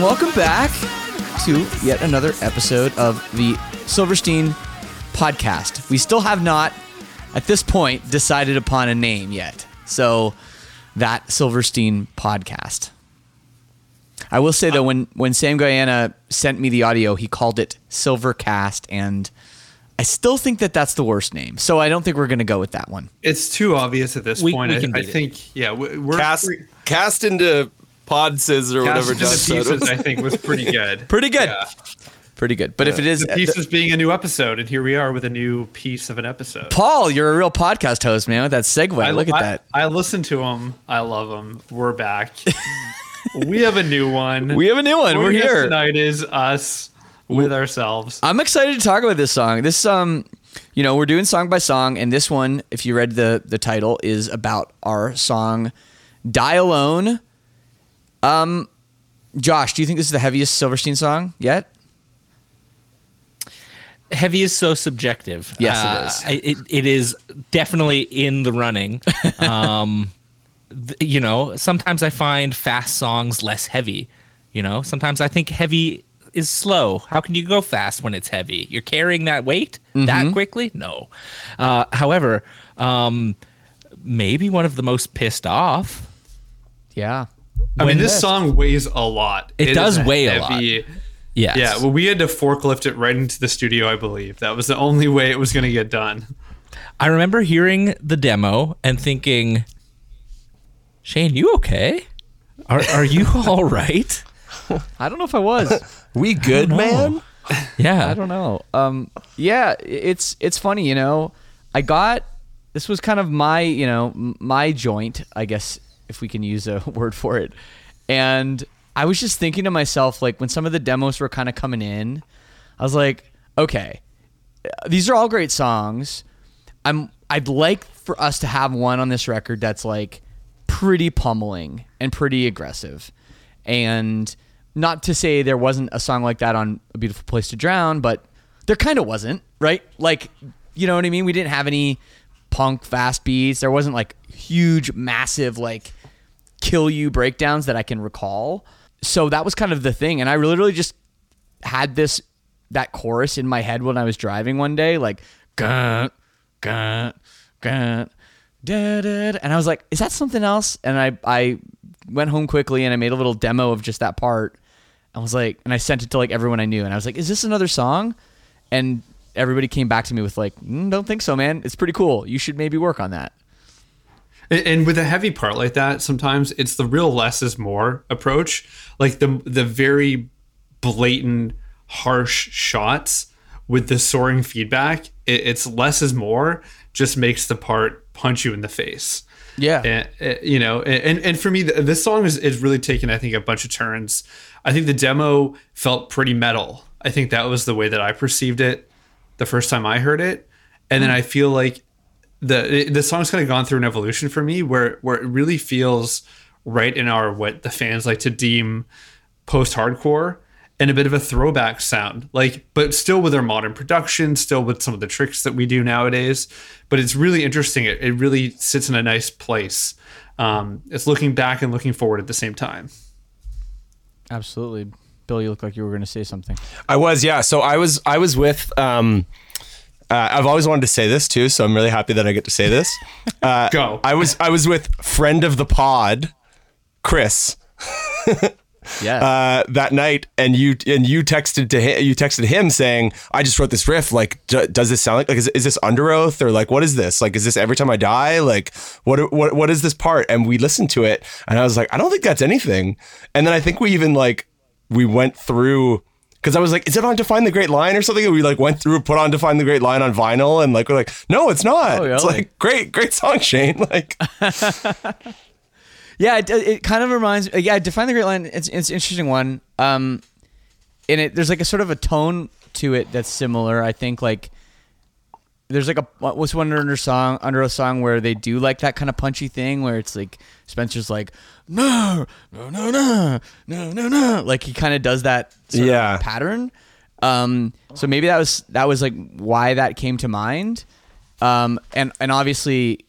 Hello, everyone, and welcome back to yet another episode of the Silverstein podcast. We still have not, at this point, decided upon a name yet. So, that Silverstein podcast. I will say though, when when Sam Guaiana sent me the audio, he called it Silvercast, and I still think that that's the worst name. So I don't think we're going to go with that one. It's too obvious at this We- point. we I, I think, yeah, we- we're cast we- cast into podses or cast whatever Josh said. pieces. I think was pretty good. Pretty good. Yeah. Pretty good. But if it is The pieces being a new episode, and here we are with a new piece of an episode. Paul, you're a real podcast host, man. With that segue, look at I, that. I listen to them. I love them. We're back. we have a new one. We have a new one. Our We're here. tonight. Is us with ourselves. I'm excited to talk about this song. This um, you know, we're doing song by song, and this one, if you read the the title, is about our song "Die Alone." Um, Josh, do you think this is the heaviest Silverstein song yet? Heavy is so subjective. Yes, it Uh, is. I- It, it is definitely in the running. Um, th- you know, sometimes I find fast songs less heavy. You know, sometimes I think heavy is slow. How can you go fast when it's heavy? You're carrying that weight Mm-hmm. that quickly? No. Uh, however, um, maybe one of the most pissed off. Yeah. I mean, when- this song weighs a lot. It does weigh a lot. heavy- Yes. Yeah, well, we had to forklift it right into the studio. I believe that was the only way it was going to get done. I remember hearing the demo and thinking, Shane, you okay? Are are you all right? I don't know if I was. we good, man? Yeah. I don't know. Um, yeah, it's it's funny, you know. I got this was kind of my, you know, my joint, I guess, if we can use a word for it. And I was just thinking to myself, like when some of the demos were kind of coming in, I was like, okay, these are all great songs. I'm I'd like for us to have one on this record that's like pretty pummeling and pretty aggressive. And not to say there wasn't a song like that on A Beautiful Place to Drown, but there kind of wasn't, right? Like, you know what I mean? We didn't have any punk fast beats. There wasn't like huge, massive, like kill you breakdowns that I can recall. So that was kind of the thing. And I literally just had this that chorus in my head when I was driving one day, like gun, gun, gun, da, da, da. and I was like, "Is that something else?" And I I went home quickly and I made a little demo of just that part. I was like, and I sent it to like everyone I knew, and I was like, "Is this another song?" And everybody came back to me with like, mm, "Don't think so, man. It's pretty cool. You should maybe work on that." And, with a heavy part like that, sometimes it's the real less is more approach. Like the the very blatant, harsh shots with the soaring feedback. It, it's less is more. Just makes the part punch you in the face. Yeah. and, you know and and for me this song is, is really taken i think a bunch of turns i think the demo felt pretty metal i think that was the way that i perceived it the first time i heard it and then hmm. i feel like the the song's kind of gone through an evolution for me where where it really feels right in our what the fans like to deem post hardcore and a bit of a throwback sound like but still with our modern production still with some of the tricks that we do nowadays but it's really interesting it, it really sits in a nice place um, it's looking back and looking forward at the same time Absolutely. Bill, you look like you were going to say something. I was, yeah. So I was I was with um uh, I've always wanted to say this too, so I'm really happy that I get to say this. Uh, Go. I was I was with friend of the pod, Chris, Yeah. uh, that night, and you and you texted to him. You texted him saying, "I just wrote this riff. Like, d- does this sound like like is, is this Underoath or like what is this? Like, is this every time I die? Like, what what what is this part?" And we listened to it, and I was like, "I don't think that's anything." And then I think we even like we went through. Because I was like, is it on Define the Great Line or something? And we like went through, put on Define the Great Line on vinyl, and like we're like, no, it's not. Oh, It's like great, great song, Shane. Like, Yeah, it, it kind of reminds. uh, Yeah, define the great line. It's it's an interesting one. Um, in it, there's like a sort of a tone to it that's similar. I think like there's like a what's one under song under a song where they do like that kind of punchy thing where it's like Spencer's like no no no no no no no like he kind of does that sort Yeah. of pattern. Um, so maybe that was that was like why that came to mind. Um, and and obviously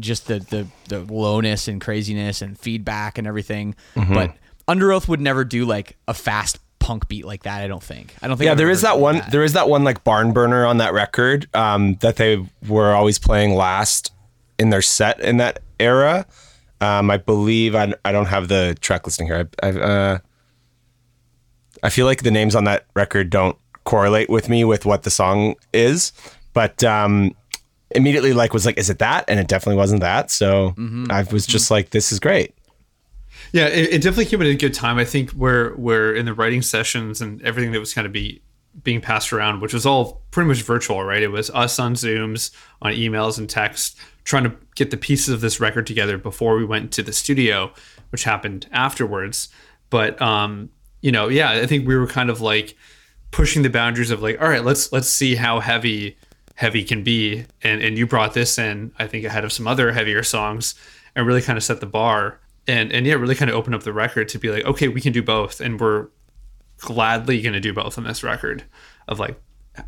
just the the the lowness and craziness and feedback and everything. But Underoath would never do like a fast punk beat like that. I don't think. I don't think. Yeah, I've there is that one. There is that one like barn burner on that record um, that they were always playing last in their set in that era. Um, I believe I, I don't have the track listing here. I, I, uh, I feel like the names on that record don't correlate with me with what the song is, but um, immediately like was like, is it that? And it definitely wasn't that. So I was just like, this is great. Yeah, it, it definitely came at a good time. I think where where in the writing sessions and everything that was kind of be being passed around, which was all pretty much virtual, right? It was us on Zooms, on emails and text, trying to get the pieces of this record together before we went to the studio, which happened afterwards. But um, you know, yeah, I think we were kind of like pushing the boundaries of like, all right, let's let's see how heavy heavy can be. And and you brought this in, I think, ahead of some other heavier songs and really kind of set the bar and and yeah, really kind of open up the record to be like, okay, we can do both, and we're gladly going to do both on this record of like,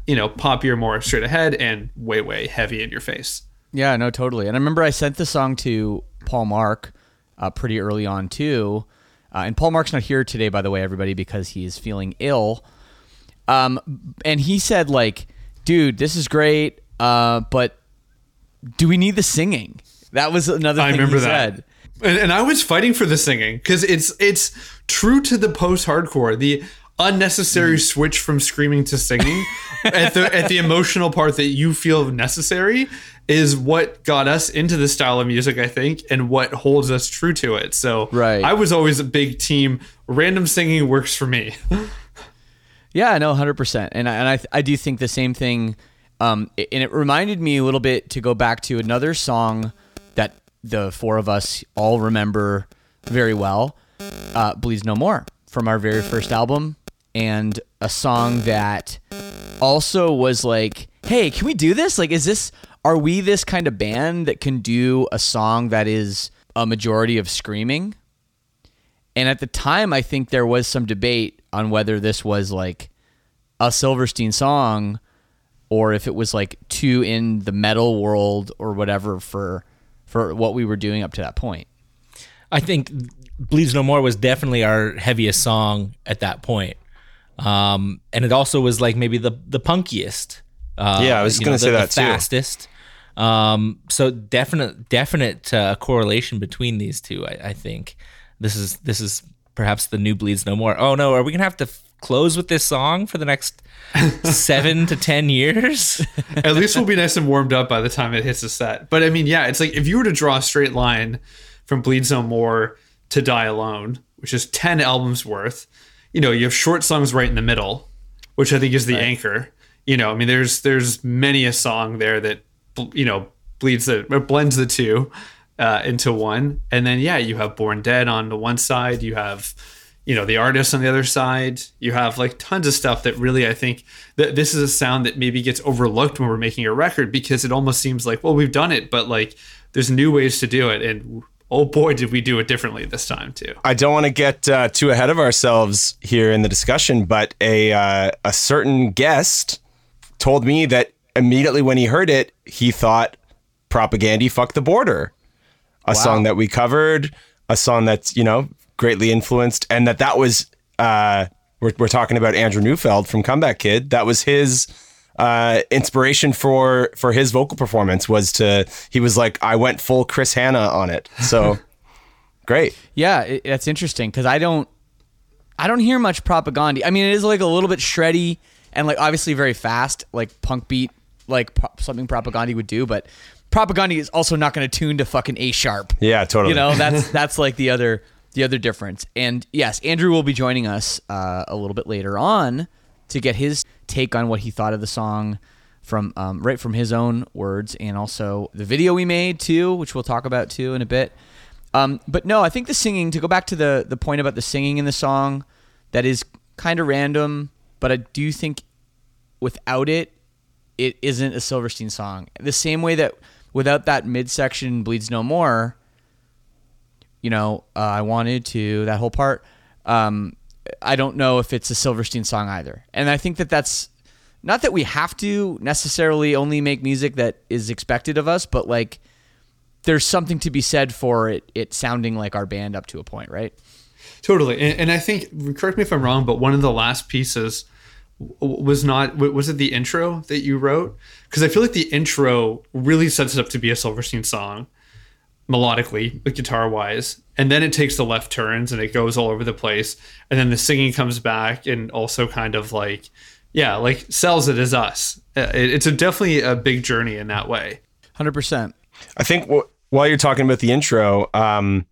you know, poppier, more straight ahead, and way way heavy in your face. Yeah, no, totally. And I remember I sent the song to Paul Mark uh, pretty early on too. Uh, and Paul Mark's not here today, by the way, everybody, because he's feeling ill. Um, and he said like, "Dude, this is great, uh, but do we need the singing?" That was another I thing remember he that. said. And, and I was fighting for the singing because it's it's true to the post hardcore the unnecessary Mm. switch from screaming to singing at the at the emotional part that you feel necessary is what got us into the style of music I think and what holds us true to it. So Right. I was always a big team. Random singing works for me. Yeah, no, hundred percent, and I, and I I do think the same thing. Um, and it reminded me a little bit to go back to another song that the four of us all remember very well, uh, "Bleeds No More" from our very first album, and a song that also was like, "Hey, can we do this? Like, is this? Are we this kind of band that can do a song that is a majority of screaming?" And at the time, I think there was some debate on whether this was like a Silverstein song or if it was like too in the metal world or whatever for for what we were doing up to that point. I think Bleeds No More was definitely our heaviest song at that point. Um, and it also was like maybe the the punkiest. Uh, Yeah, I was gonna say the, that the too. fastest. Um, so definite definite uh, correlation between these two. I, I think this is this is perhaps the new Bleeds No More. Oh no, are we gonna have to f- close with this song for the next seven to ten years? At least we'll be nice and warmed up by the time it hits the set. But I mean, yeah, it's like if you were to draw a straight line from Bleeds No More to Die Alone, which is 10 albums worth, you know, you have short songs right in the middle, which I think is the anchor. You know, I mean, there's there's many a song there that, you know, bleeds the, or blends the two uh, into one. And then, yeah, you have Born Dead on the one side, you have, you know, the artist on the other side. You have like tons of stuff that really, I think that this is a sound that maybe gets overlooked when we're making a record because it almost seems like, well, we've done it, but like there's new ways to do it. And oh boy, did we do it differently this time too. I don't want to get uh, too ahead of ourselves here in the discussion, but a uh, a certain guest told me that immediately when he heard it, he thought "Propagandhi Fuck the Border," a song that we covered, a song that's you know greatly influenced, and that that was uh, we're we're talking about Andrew Neufeld from Comeback Kid. That was his uh, inspiration for for his vocal performance was to he was like I went full Chris Hannah on it. So great. Yeah, it, that's interesting because I don't, I don't hear much Propagandhi. I mean, it is like a little bit shreddy and like obviously very fast, like punk beat, like pro- something Propagandhi would do. But Propagandhi is also not going to tune to fucking A sharp. Yeah, totally. You know, that's that's like the other the other difference. And yes, Andrew will be joining us uh, a little bit later on to get his take on what he thought of the song from um, right from his own words, and also the video we made too, which we'll talk about too in a bit. Um, but no, I think the singing. To go back to the the point about the singing in the song, that is kind of random. But I do think without it, it isn't a Silverstein song. The same way that without that midsection bleeds no more. You know, uh, I wanted to that whole part. Um, I don't know if it's a Silverstein song either, and I think that that's not that we have to necessarily only make music that is expected of us, but like there's something to be said for it it sounding like our band up to a point, right? Totally, and, and I think correct me if I'm wrong, but one of the last pieces was not was it the intro that you wrote? Because I feel like the intro really sets it up to be a Silverstein song, melodically, guitar wise, and then it takes the left turns and it goes all over the place, and then the singing comes back and also kind of like, yeah, like sells it as us. Uh, It's a definitely a big journey in that way. Hundred percent. I think w- while you're talking about the intro, um,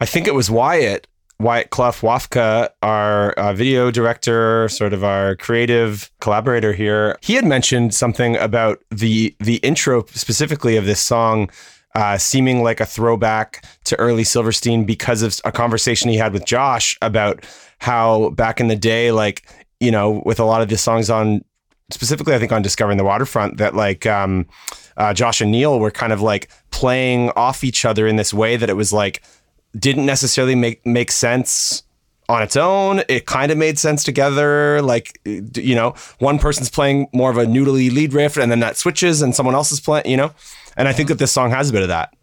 I think it was Wyatt, Wyatt Clough Wafka, our uh, video director, sort of our creative collaborator here. He had mentioned something about the the intro specifically of this song. Uh, seeming like a throwback to early Silverstein because of a conversation he had with Josh about how back in the day, like, you know, with a lot of the songs on specifically I think on Discovering the Waterfront that like um, uh, Josh and Neil were kind of like playing off each other in this way that it was like didn't necessarily make make sense on its own. It kind of made sense together. Like you know, one person's playing more of a noodly lead riff, and then that switches, and someone else is playing. You know, and I think that this song has a bit of that.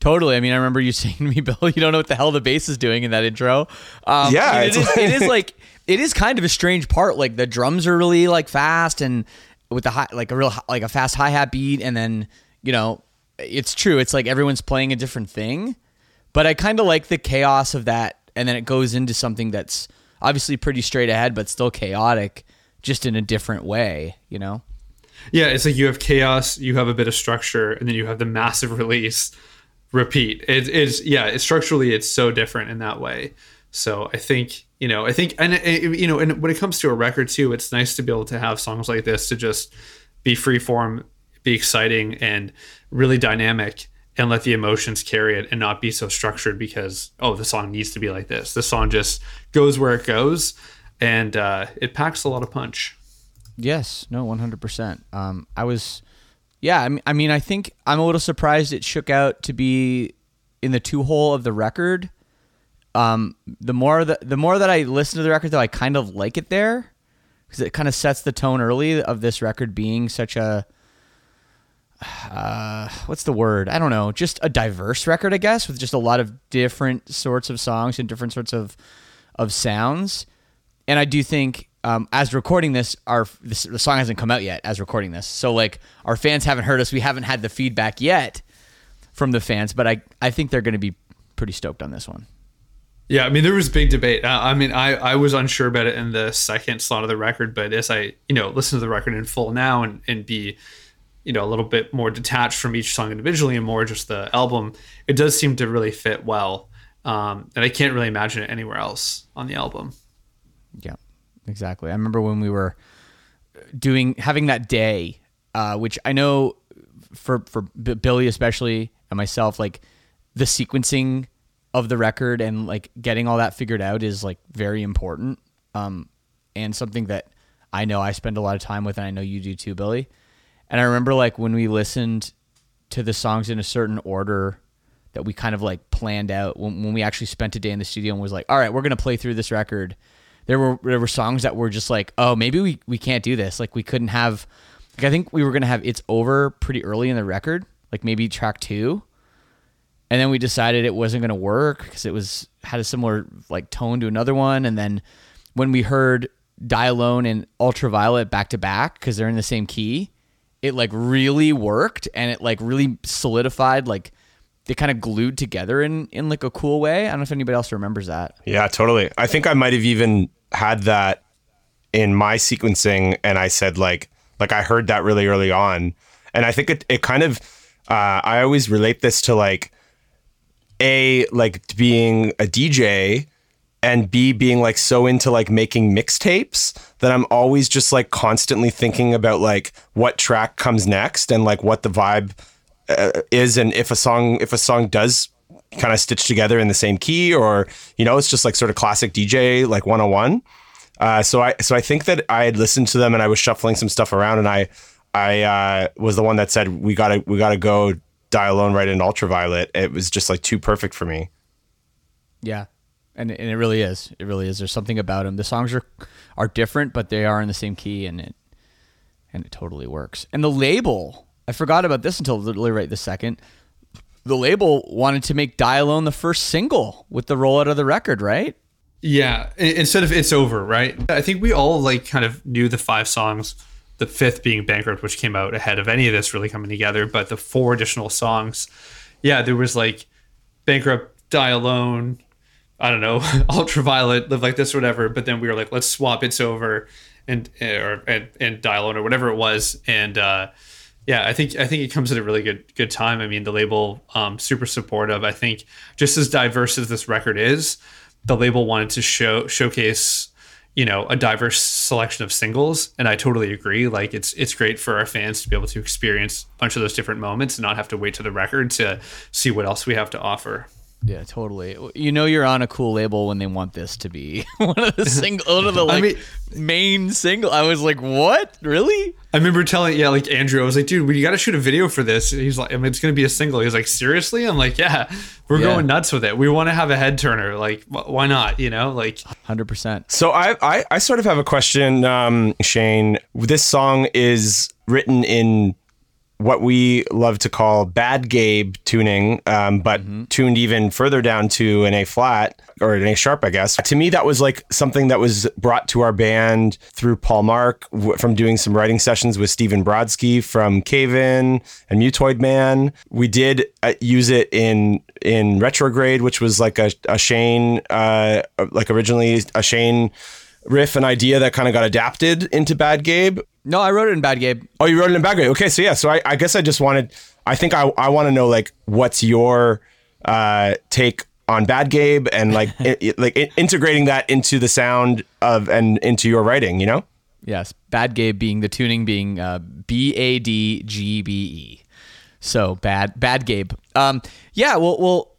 Totally. I mean, I remember you saying to me, Bill, you don't know what the hell the bass is doing in that intro. Um, Yeah, it is, it is like it is kind of a strange part. Like the drums are really like fast and with the high, like a real like a fast hi hat beat, and then you know, it's true. It's like everyone's playing a different thing, but I kind of like the chaos of that, and then it goes into something that's obviously pretty straight ahead, but still chaotic, just in a different way. You know. Yeah, it's like you have chaos, you have a bit of structure, and then you have the massive release. Repeat. It is yeah. It's structurally, it's so different in that way. So I think you know, I think, and uh, you know, and when it comes to a record too, it's nice to be able to have songs like this to just be free form, be exciting, and really dynamic, and let the emotions carry it, and not be so structured because oh, the song needs to be like this. The song just goes where it goes, and uh, it packs a lot of punch. Yes, no, one hundred percent. Um, I was, yeah. I mean, I mean, I think I'm a little surprised it shook out to be in the two hole of the record. Um, the more that the more that I listen to the record, though, I kind of like it there because it kind of sets the tone early of this record being such a, uh, what's the word? I don't know, just a diverse record, I guess, with just a lot of different sorts of songs and different sorts of of sounds. And I do think, um, as recording this, our this, the song hasn't come out yet. As recording this, so like our fans haven't heard us. We haven't had the feedback yet from the fans, but I I think they're going to be pretty stoked on this one. Yeah, I mean there was big debate. Uh, I mean, I, I was unsure about it in the second slot of the record, but as I you know listen to the record in full now and and be you know a little bit more detached from each song individually and more just the album, it does seem to really fit well. Um, and I can't really imagine it anywhere else on the album. Yeah, exactly. I remember when we were doing having that day, uh, which I know for for Billy especially and myself, like the sequencing of the record and like getting all that figured out is like very important, um, and something that I know I spend a lot of time with, and I know you do too, Billy. And I remember like when we listened to the songs in a certain order that we kind of like planned out when, when we actually spent a day in the studio and was like, all right, we're gonna play through this record. There were there were songs that were just like, oh, maybe we we can't do this. Like we couldn't have. Like I think we were gonna have it's over pretty early in the record, like maybe track two, and then we decided it wasn't gonna work because it was had a similar like tone to another one. And then when we heard Die Alone and Ultraviolet back to back because they're in the same key, it like really worked and it like really solidified like they kind of glued together in in like a cool way. I don't know if anybody else remembers that. Yeah, totally. I think I might have even had that in my sequencing, and I said like like I heard that really early on, and I think it it kind of uh, I always relate this to like a like being a DJ and B being like so into like making mixtapes that I'm always just like constantly thinking about like what track comes next and like what the vibe uh, is and if a song if a song does kind of stitched together in the same key or you know it's just like sort of classic DJ like 101 uh, so I so I think that I had listened to them and I was shuffling some stuff around and I I uh, was the one that said we gotta we gotta go die alone right in ultraviolet it was just like too perfect for me Yeah, and and it really is. It really is. There's something about them. The songs are are different, but they are in the same key, and it and it totally works. And the label, I forgot about this until literally right this second. The label wanted to make Die Alone the first single with the rollout of the record, right? Yeah, instead of "It's Over," right? I think we all like kind of knew the five songs. The fifth being "Bankrupt," which came out ahead of any of this really coming together. But the four additional songs, yeah, there was like "Bankrupt," "Die Alone," I don't know, "Ultraviolet," "Live Like This," whatever. But then we were like, let's swap "It's Over" and or and, and "Die Alone" or whatever it was, and uh, yeah, I think I think it comes at a really good good time. I mean, the label um, super supportive. I think just as diverse as this record is, the label wanted to show showcase you know a diverse selection of singles and i totally agree like it's it's great for our fans to be able to experience a bunch of those different moments and not have to wait to the record to see what else we have to offer Yeah, totally. You know you're on a cool label when they want this to be one of the single, one of the I mean- main single. I was like, what? Really? i remember telling yeah like andrew i was like dude we got to shoot a video for this he's like i mean it's gonna be a single he's like seriously i'm like yeah we're Yeah. going nuts with it we want to have a head turner like wh- why not you know like Hundred percent. So I, I I sort of have a question, um, Shane. This song is written in what we love to call bad Gabe tuning, um, but tuned even further down to an A flat or an A sharp, I guess. To me, that was like something that was brought to our band through Paul Mark w- from doing some writing sessions with Stephen Brodsky from Cave In and Mutoid Man. We did uh, use it in in Retrograde, which was like a, a Shane, uh, like originally a Shane riff, an idea that kind of got adapted into Bad Gabe. No, I wrote it in Bad Gabe. Oh, you wrote it in Bad Gabe. Okay, so yeah, so I, I guess I just wanted, I think I, I want to know like what's your uh, take on Bad Gabe and like i- like integrating that into the sound of and into your writing, you know? Yes, Bad Gabe being the tuning being uh, B A D G B E. So bad, bad Gabe. Um, yeah. Well, well,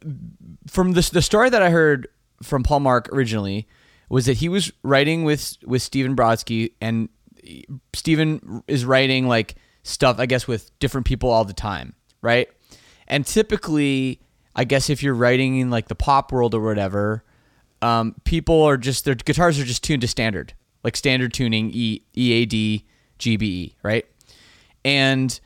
from the the story that I heard from Paul Mark originally was that he was writing with with Stephen Brodsky, and Stephen is writing like stuff, I guess, with different people all the time, right? And typically, I guess if you're writing in like the pop world or whatever, um, people are just their guitars are just tuned to standard, like standard tuning E E A D G B E, right? And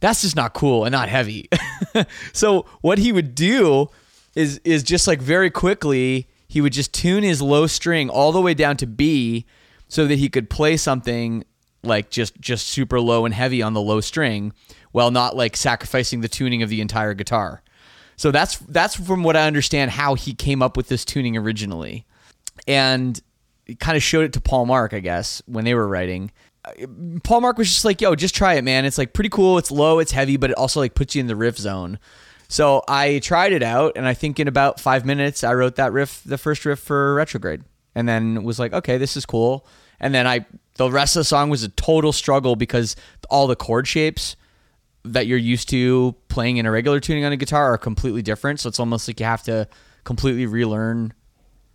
that's just not cool and not heavy. so what he would do is is just like very quickly he would just tune his low string all the way down to B so that he could play something like just just super low and heavy on the low string while not like sacrificing the tuning of the entire guitar. So that's that's from what I understand how he came up with this tuning originally. And kind of showed it to Paul Mark, I guess, when they were writing. Uh, Paul Mark was just like, "Yo, just try it, man. It's like pretty cool. It's low, it's heavy, but it also like puts you in the riff zone." So I tried it out, and I think in about five minutes, I wrote that riff, the first riff for Retrograde, and then was like, "Okay, this is cool." And then I, the rest of the song was a total struggle because all the chord shapes that you're used to playing in a regular tuning on a guitar are completely different. So it's almost like you have to completely relearn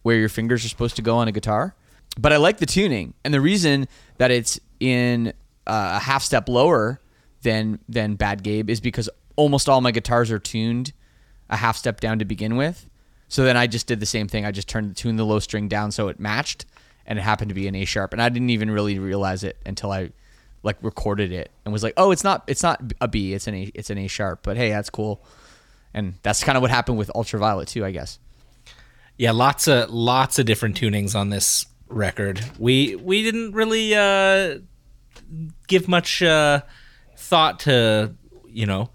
where your fingers are supposed to go on a guitar. But I like the tuning, and the reason that it's in uh, a half step lower than than Bad Gabe is because almost all my guitars are tuned a half step down to begin with. So then I just did the same thing. I just turned tuned the low string down so it matched, and it happened to be an A sharp, and I didn't even really realize it until I like recorded it and was like, oh, it's not it's not a B, it's an A, it's an A sharp. But hey, that's cool, and that's kind of what happened with Ultraviolet too, I guess. Yeah, lots of lots of different tunings on this record. We we didn't really uh, give much uh, thought to you know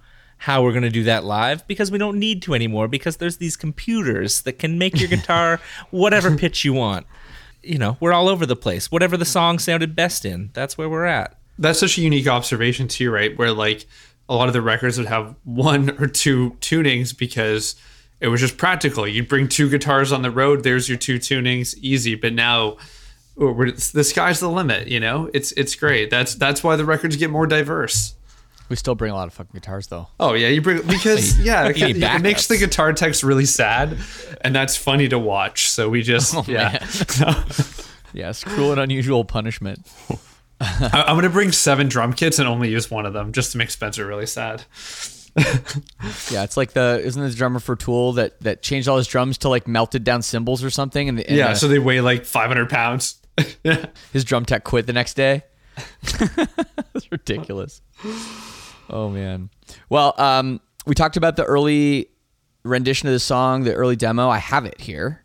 how we're gonna do that live because we don't need to anymore because there's these computers that can make your guitar whatever pitch you want. You know, we're all over the place. Whatever the song sounded best in, that's where we're at. that's such a unique observation too, right? Where like a lot of the records would have one or two tunings because it was just practical. You'd bring two guitars on the road. There's your two tunings, easy. But now, we're, the sky's the limit. You know, it's it's great. That's that's why the records get more diverse. We still bring a lot of fucking guitars though. Oh yeah, you bring because yeah, it, it makes the guitar text really sad, and that's funny to watch. So we just oh, yeah. Yes, cruel and unusual punishment. I, I'm gonna bring seven drum kits and only use one of them just to make Spencer really sad. Yeah, it's like the isn't the drummer for Tool that that changed all his drums to like melted down cymbals or something, and, the, and Yeah, the- so they weigh like 500 pounds. his drum tech quit the next day. That's ridiculous. Oh man. Well, um, we talked about the early rendition of the song, the early demo. I have it here.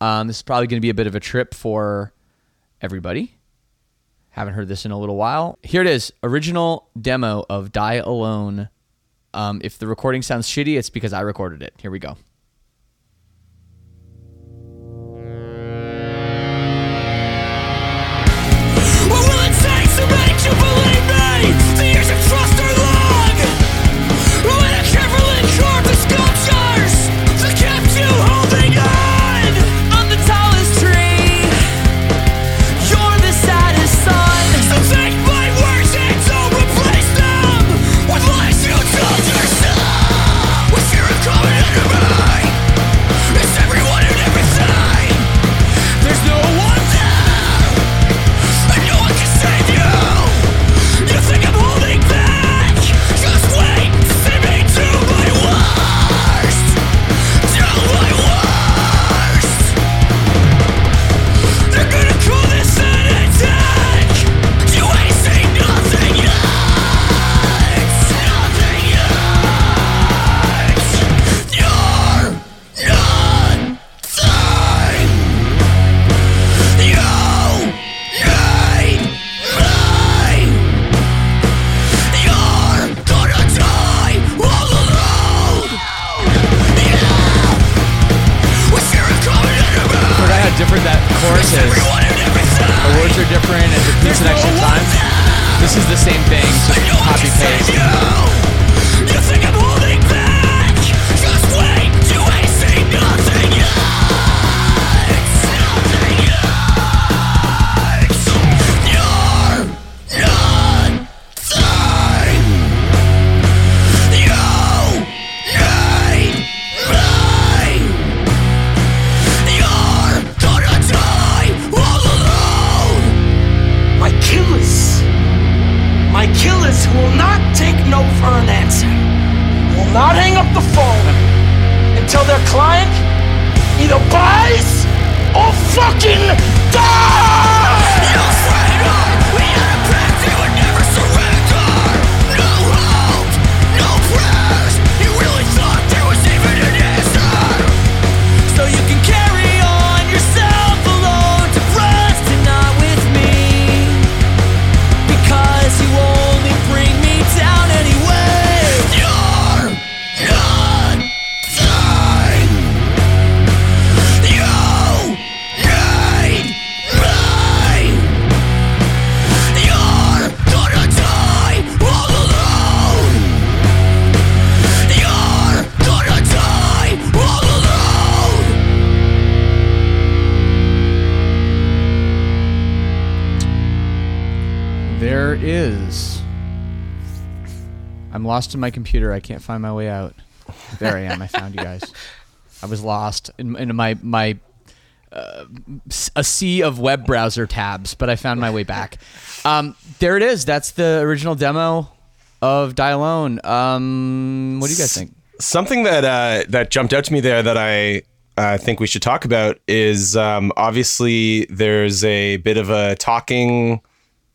Um, this is probably going to be a bit of a trip for everybody. Haven't heard this in a little while. Here it is original demo of Die Alone. Um, if the recording sounds shitty, it's because I recorded it. Here we go. How different that chorus is. Everyone and everything. The words are different. It repeats an extra time. This is the same thing, just copy paste. Lost in my computer. I can't find my way out. There I am. I found you guys. I was lost in, in my my uh, a sea of web browser tabs, but I found my way back. Um, there it is. That's the original demo of Die Alone. Um, what do you guys think? Something that uh, that jumped out to me there that I uh, think we should talk about is um, obviously there's a bit of a talking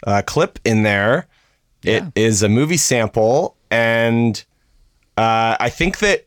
uh, clip in there. It is a movie sample, and uh, I think that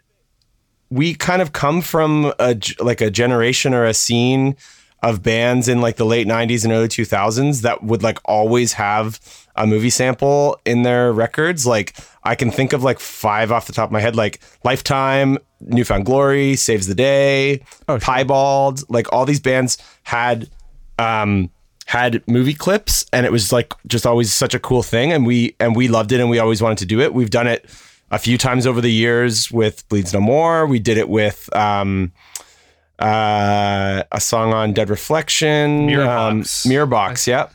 we kind of come from a like a generation or a scene of bands in like the late 90s and early 2000s that would like always have a movie sample in their records. Like i can think of like five off the top of my head like lifetime New Found Glory saves the day piebald like all these bands had um had movie clips and it was like just always such a cool thing and we and we loved it and we always wanted to do it. We've done it a few times over the years with bleeds no more. We did it with um uh a song on dead reflection Mirrorbox. um, mirrorbox yeah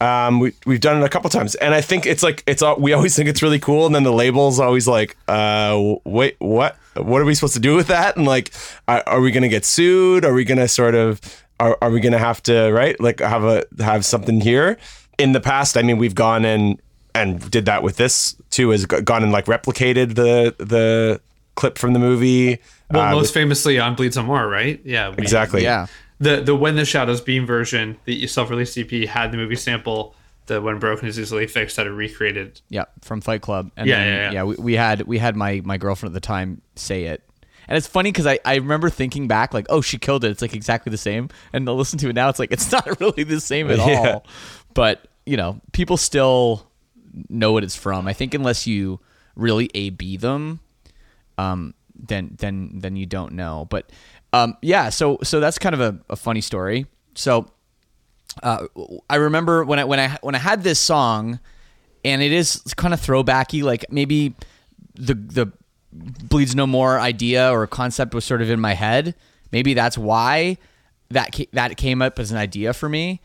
um we, we've done it a couple times and i think it's like it's all we always think it's really cool and then the label's always like uh wait what? What are we supposed to do with that? And like are, are we gonna get sued? Are we gonna sort of are, are we gonna have to right like have a have something here in the past i mean we've gone and and did that with this too has gone and like replicated the the clip from the movie Well, uh, most famously on Bleeds No More, right? Yeah, we- exactly Yeah. The the When the Shadows Beam version, the self-released EP had the movie sample the when broken is easily fixed that I recreated. Yeah, from Fight Club. And Yeah, then, yeah, yeah. we, we had we had my my girlfriend at the time say it. And it's funny because I, I remember thinking back like, oh, she killed it. It's like exactly the same. And to listen to it now, it's like it's not really the same at Yeah. all. But you know, people still know what it's from. I think unless you really A B them, um, then then then you don't know. But um, yeah, so so that's kind of a, a funny story. So uh, I remember when I when I when I had this song, and it is kind of throwbacky, like maybe the the bleeds no more idea or concept was sort of in my head. Maybe that's why that that came up as an idea for me.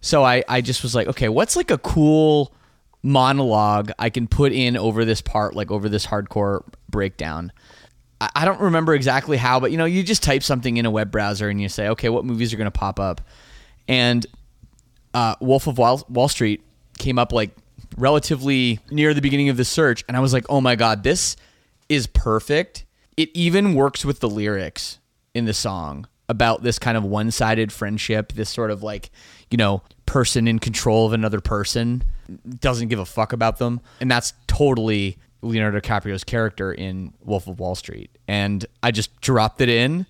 So I I just was like, okay, what's like a cool monologue I can put in over this part, like over this hardcore breakdown. I I don't remember exactly how, but you know, you just type something in a web browser and you say, okay, what movies are going to pop up? And uh, Wolf of Wall, Wall Street came up like relatively near the beginning of the search, and I was like, oh my god, this is perfect. It even works with the lyrics in the song about this kind of one-sided friendship, this sort of like, you know, person in control of another person doesn't give a fuck about them, and that's totally Leonardo DiCaprio's character in Wolf of Wall Street. And I just dropped it in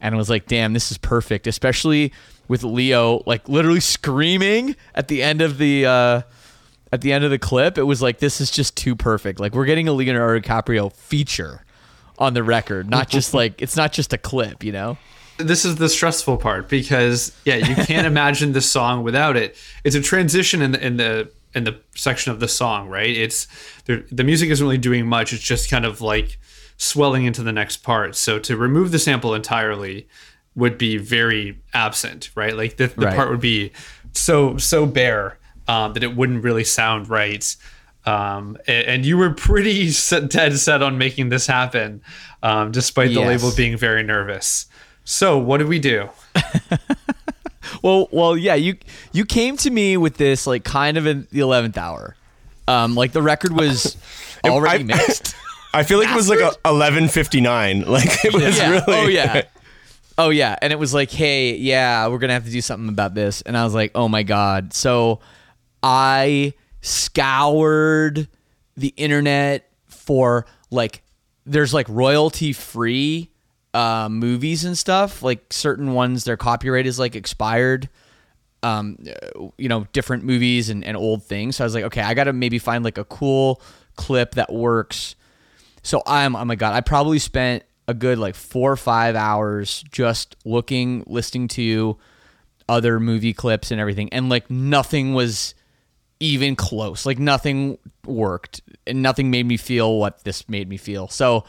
and was like, damn, this is perfect, especially with Leo like literally screaming at the end of the uh at the end of the clip. It was like this is just too perfect. Like we're getting a Leonardo DiCaprio feature on the record, not just like it's not just a clip, you know? this is the stressful part because yeah, you can't imagine the song without it. It's a transition in the in the in the section of the song, right? It's the the music isn't really doing much. It's just kind of like swelling into the next part. So to remove the sample entirely would be very absent, right? Like the, the Right. part would be so so bare um, that it wouldn't really sound right. Um, and, and you were pretty set, dead set on making this happen, um, despite the Yes. label being very nervous. So what did we do? Well, well, yeah, you you came to me with this like kind of in the eleventh hour. Um, like the record was already I- mixed. I feel like it was like eleven fifty nine. Like it was yeah. really. Oh yeah. Oh yeah. And it was like, hey, yeah, we're gonna have to do something about this. And I was like, oh my god. So I scoured the internet for like there's like royalty free uh, movies and stuff. Like certain ones, their copyright is like expired. Um, you know, different movies and, and old things. So I was like, okay, I gotta maybe find like a cool clip that works. So I'm oh my god, I probably spent a good like four or five hours just looking, listening to other movie clips and everything, and like nothing was even close. Like nothing worked, and nothing made me feel what this made me feel. So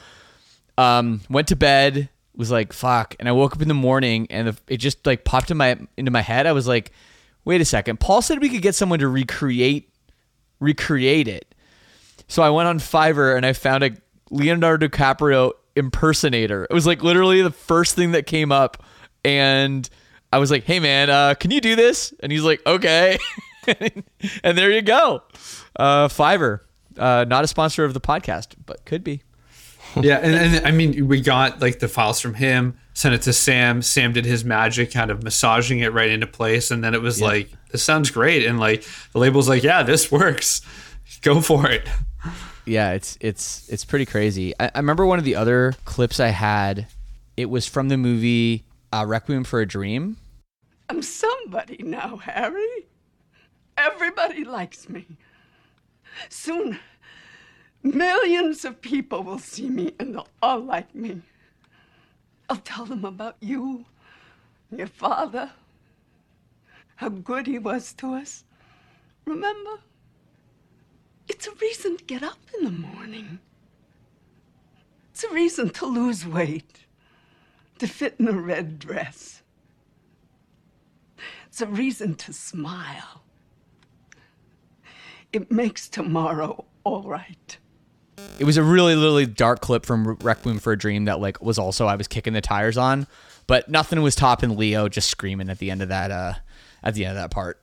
um, went to bed, was like fuck, and I woke up in the morning, and it just like popped in my into my head. I was like, wait a second, Paul said we could get someone to recreate recreate it. So I went on Fiverr and I found a Leonardo DiCaprio impersonator. It was like literally the first thing that came up, and I was like, "Hey man, uh, can you do this?" And he's like, "Okay," and there you go. Uh, Fiverr, uh, not a sponsor of the podcast, but could be. yeah, and, and I mean, we got like the files from him, sent it to Sam. Sam did his magic, kind of massaging it right into place, and then it was like, "This sounds great," and like the label's like, "Yeah, this works. Go for it." Yeah, it's it's it's pretty crazy. I, I remember one of the other clips I had. It was from the movie uh, Requiem for a Dream. I'm somebody now, Harry. Everybody likes me. Soon, millions of people will see me and they'll all like me. I'll tell them about you, your father, how good he was to us. Remember? It's a reason to get up in the morning. It's a reason to lose weight, to fit in a red dress. It's a reason to smile. It makes tomorrow all right. It was a really, really dark clip from Requiem for a Dream that like was also I was kicking the tires on, but nothing was topping Leo just screaming at the end of that uh at the end of that part.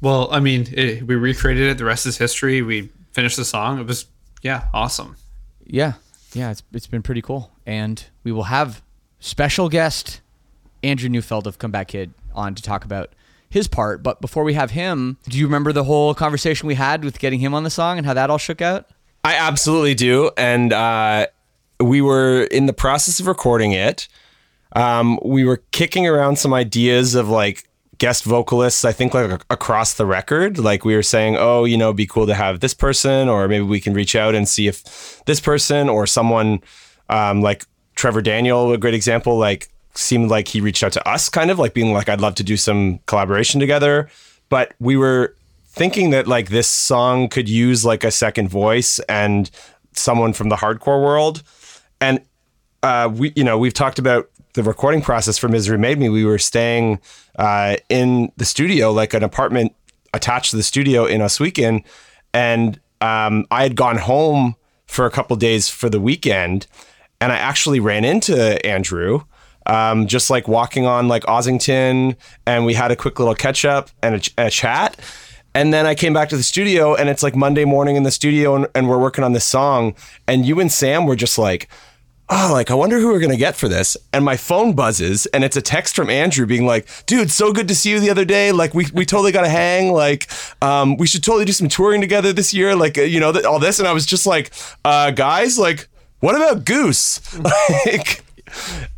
Well, I mean, it, we recreated it. The rest is history. We finished the song. It was yeah, awesome. Yeah, yeah, it's it's been pretty cool, and we will have special guest Andrew Neufeld of Comeback Kid on to talk about his part. But before we have him, do you remember the whole conversation we had with getting him on the song and how that all shook out? I absolutely do. And uh, we were in the process of recording it. Um, we were kicking around some ideas of like guest vocalists, I think like across the record. Like we were saying, oh, you know, be cool to have this person, or maybe we can reach out and see if this person or someone um, like Trevor Daniel, a great example, like seemed like he reached out to us, kind of like being like, I'd love to do some collaboration together. But we were thinking that like this song could use like a second voice and someone from the hardcore world. And uh, we, you know, we've talked about the recording process for Misery Made Me. We were staying uh, in the studio, like an apartment attached to the studio in Oswegan, and um, I had gone home for a couple days for the weekend, and I actually ran into Andrew. Um, just like walking on like Ossington, and we had a quick little catch up and a, ch- a chat. And then I came back to the studio, and it's like Monday morning in the studio, and, and we're working on this song. And you and Sam were just like, oh, like, I wonder who we're going to get for this. And my phone buzzes and it's a text from Andrew being like, dude, so good to see you the other day. Like, we, we totally got to hang. Like, um, we should totally do some touring together this year. Like, you know, th- all this. And I was just like, uh, guys, like, what about Goose? like,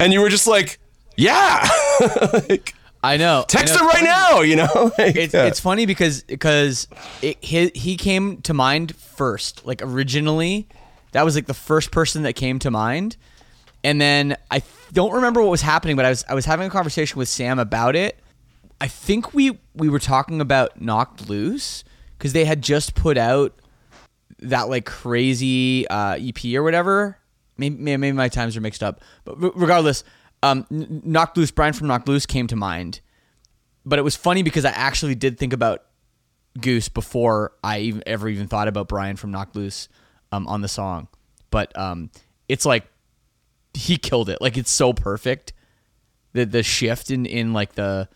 and you were just like, yeah. like, I know. text I know. him right now, you know? Like, It's, yeah. it's funny because because it, he, he came to mind first. Like originally, that was like the first person that came to mind, and then I don't remember what was happening, but I was I was having a conversation with Sam about it. I think we we were talking about Knocked Loose because they had just put out that like crazy uh, EP or whatever. Maybe, maybe my times are mixed up, but regardless, um, Loose, Brian from Knocked Loose came to mind but it was funny because I actually did think about Goose before I even, ever even thought about Brian from Knocked Loose um, on the song. But um, it's like he killed it. Like it's so perfect. The the shift in in like the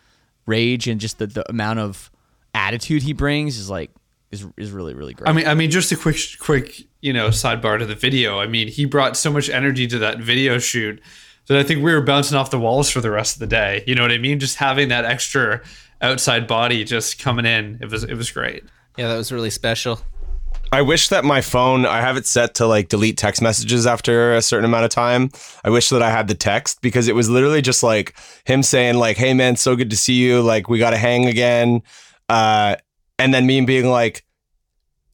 rage and just the, the amount of attitude he brings is like is is really really great. I mean, I mean, just a quick, quick, you know, sidebar to the video. I mean, he brought so much energy to that video shoot that I think we were bouncing off the walls for the rest of the day. You know what I mean? Just having that extra outside body just coming in, it was, it was great. Yeah, that was really special. I wish that my phone, I have it set to like delete text messages after a certain amount of time. I wish that I had the text because it was literally just like him saying like, "Hey man, so good to see you. Like we got to hang again." Uh and then me being like,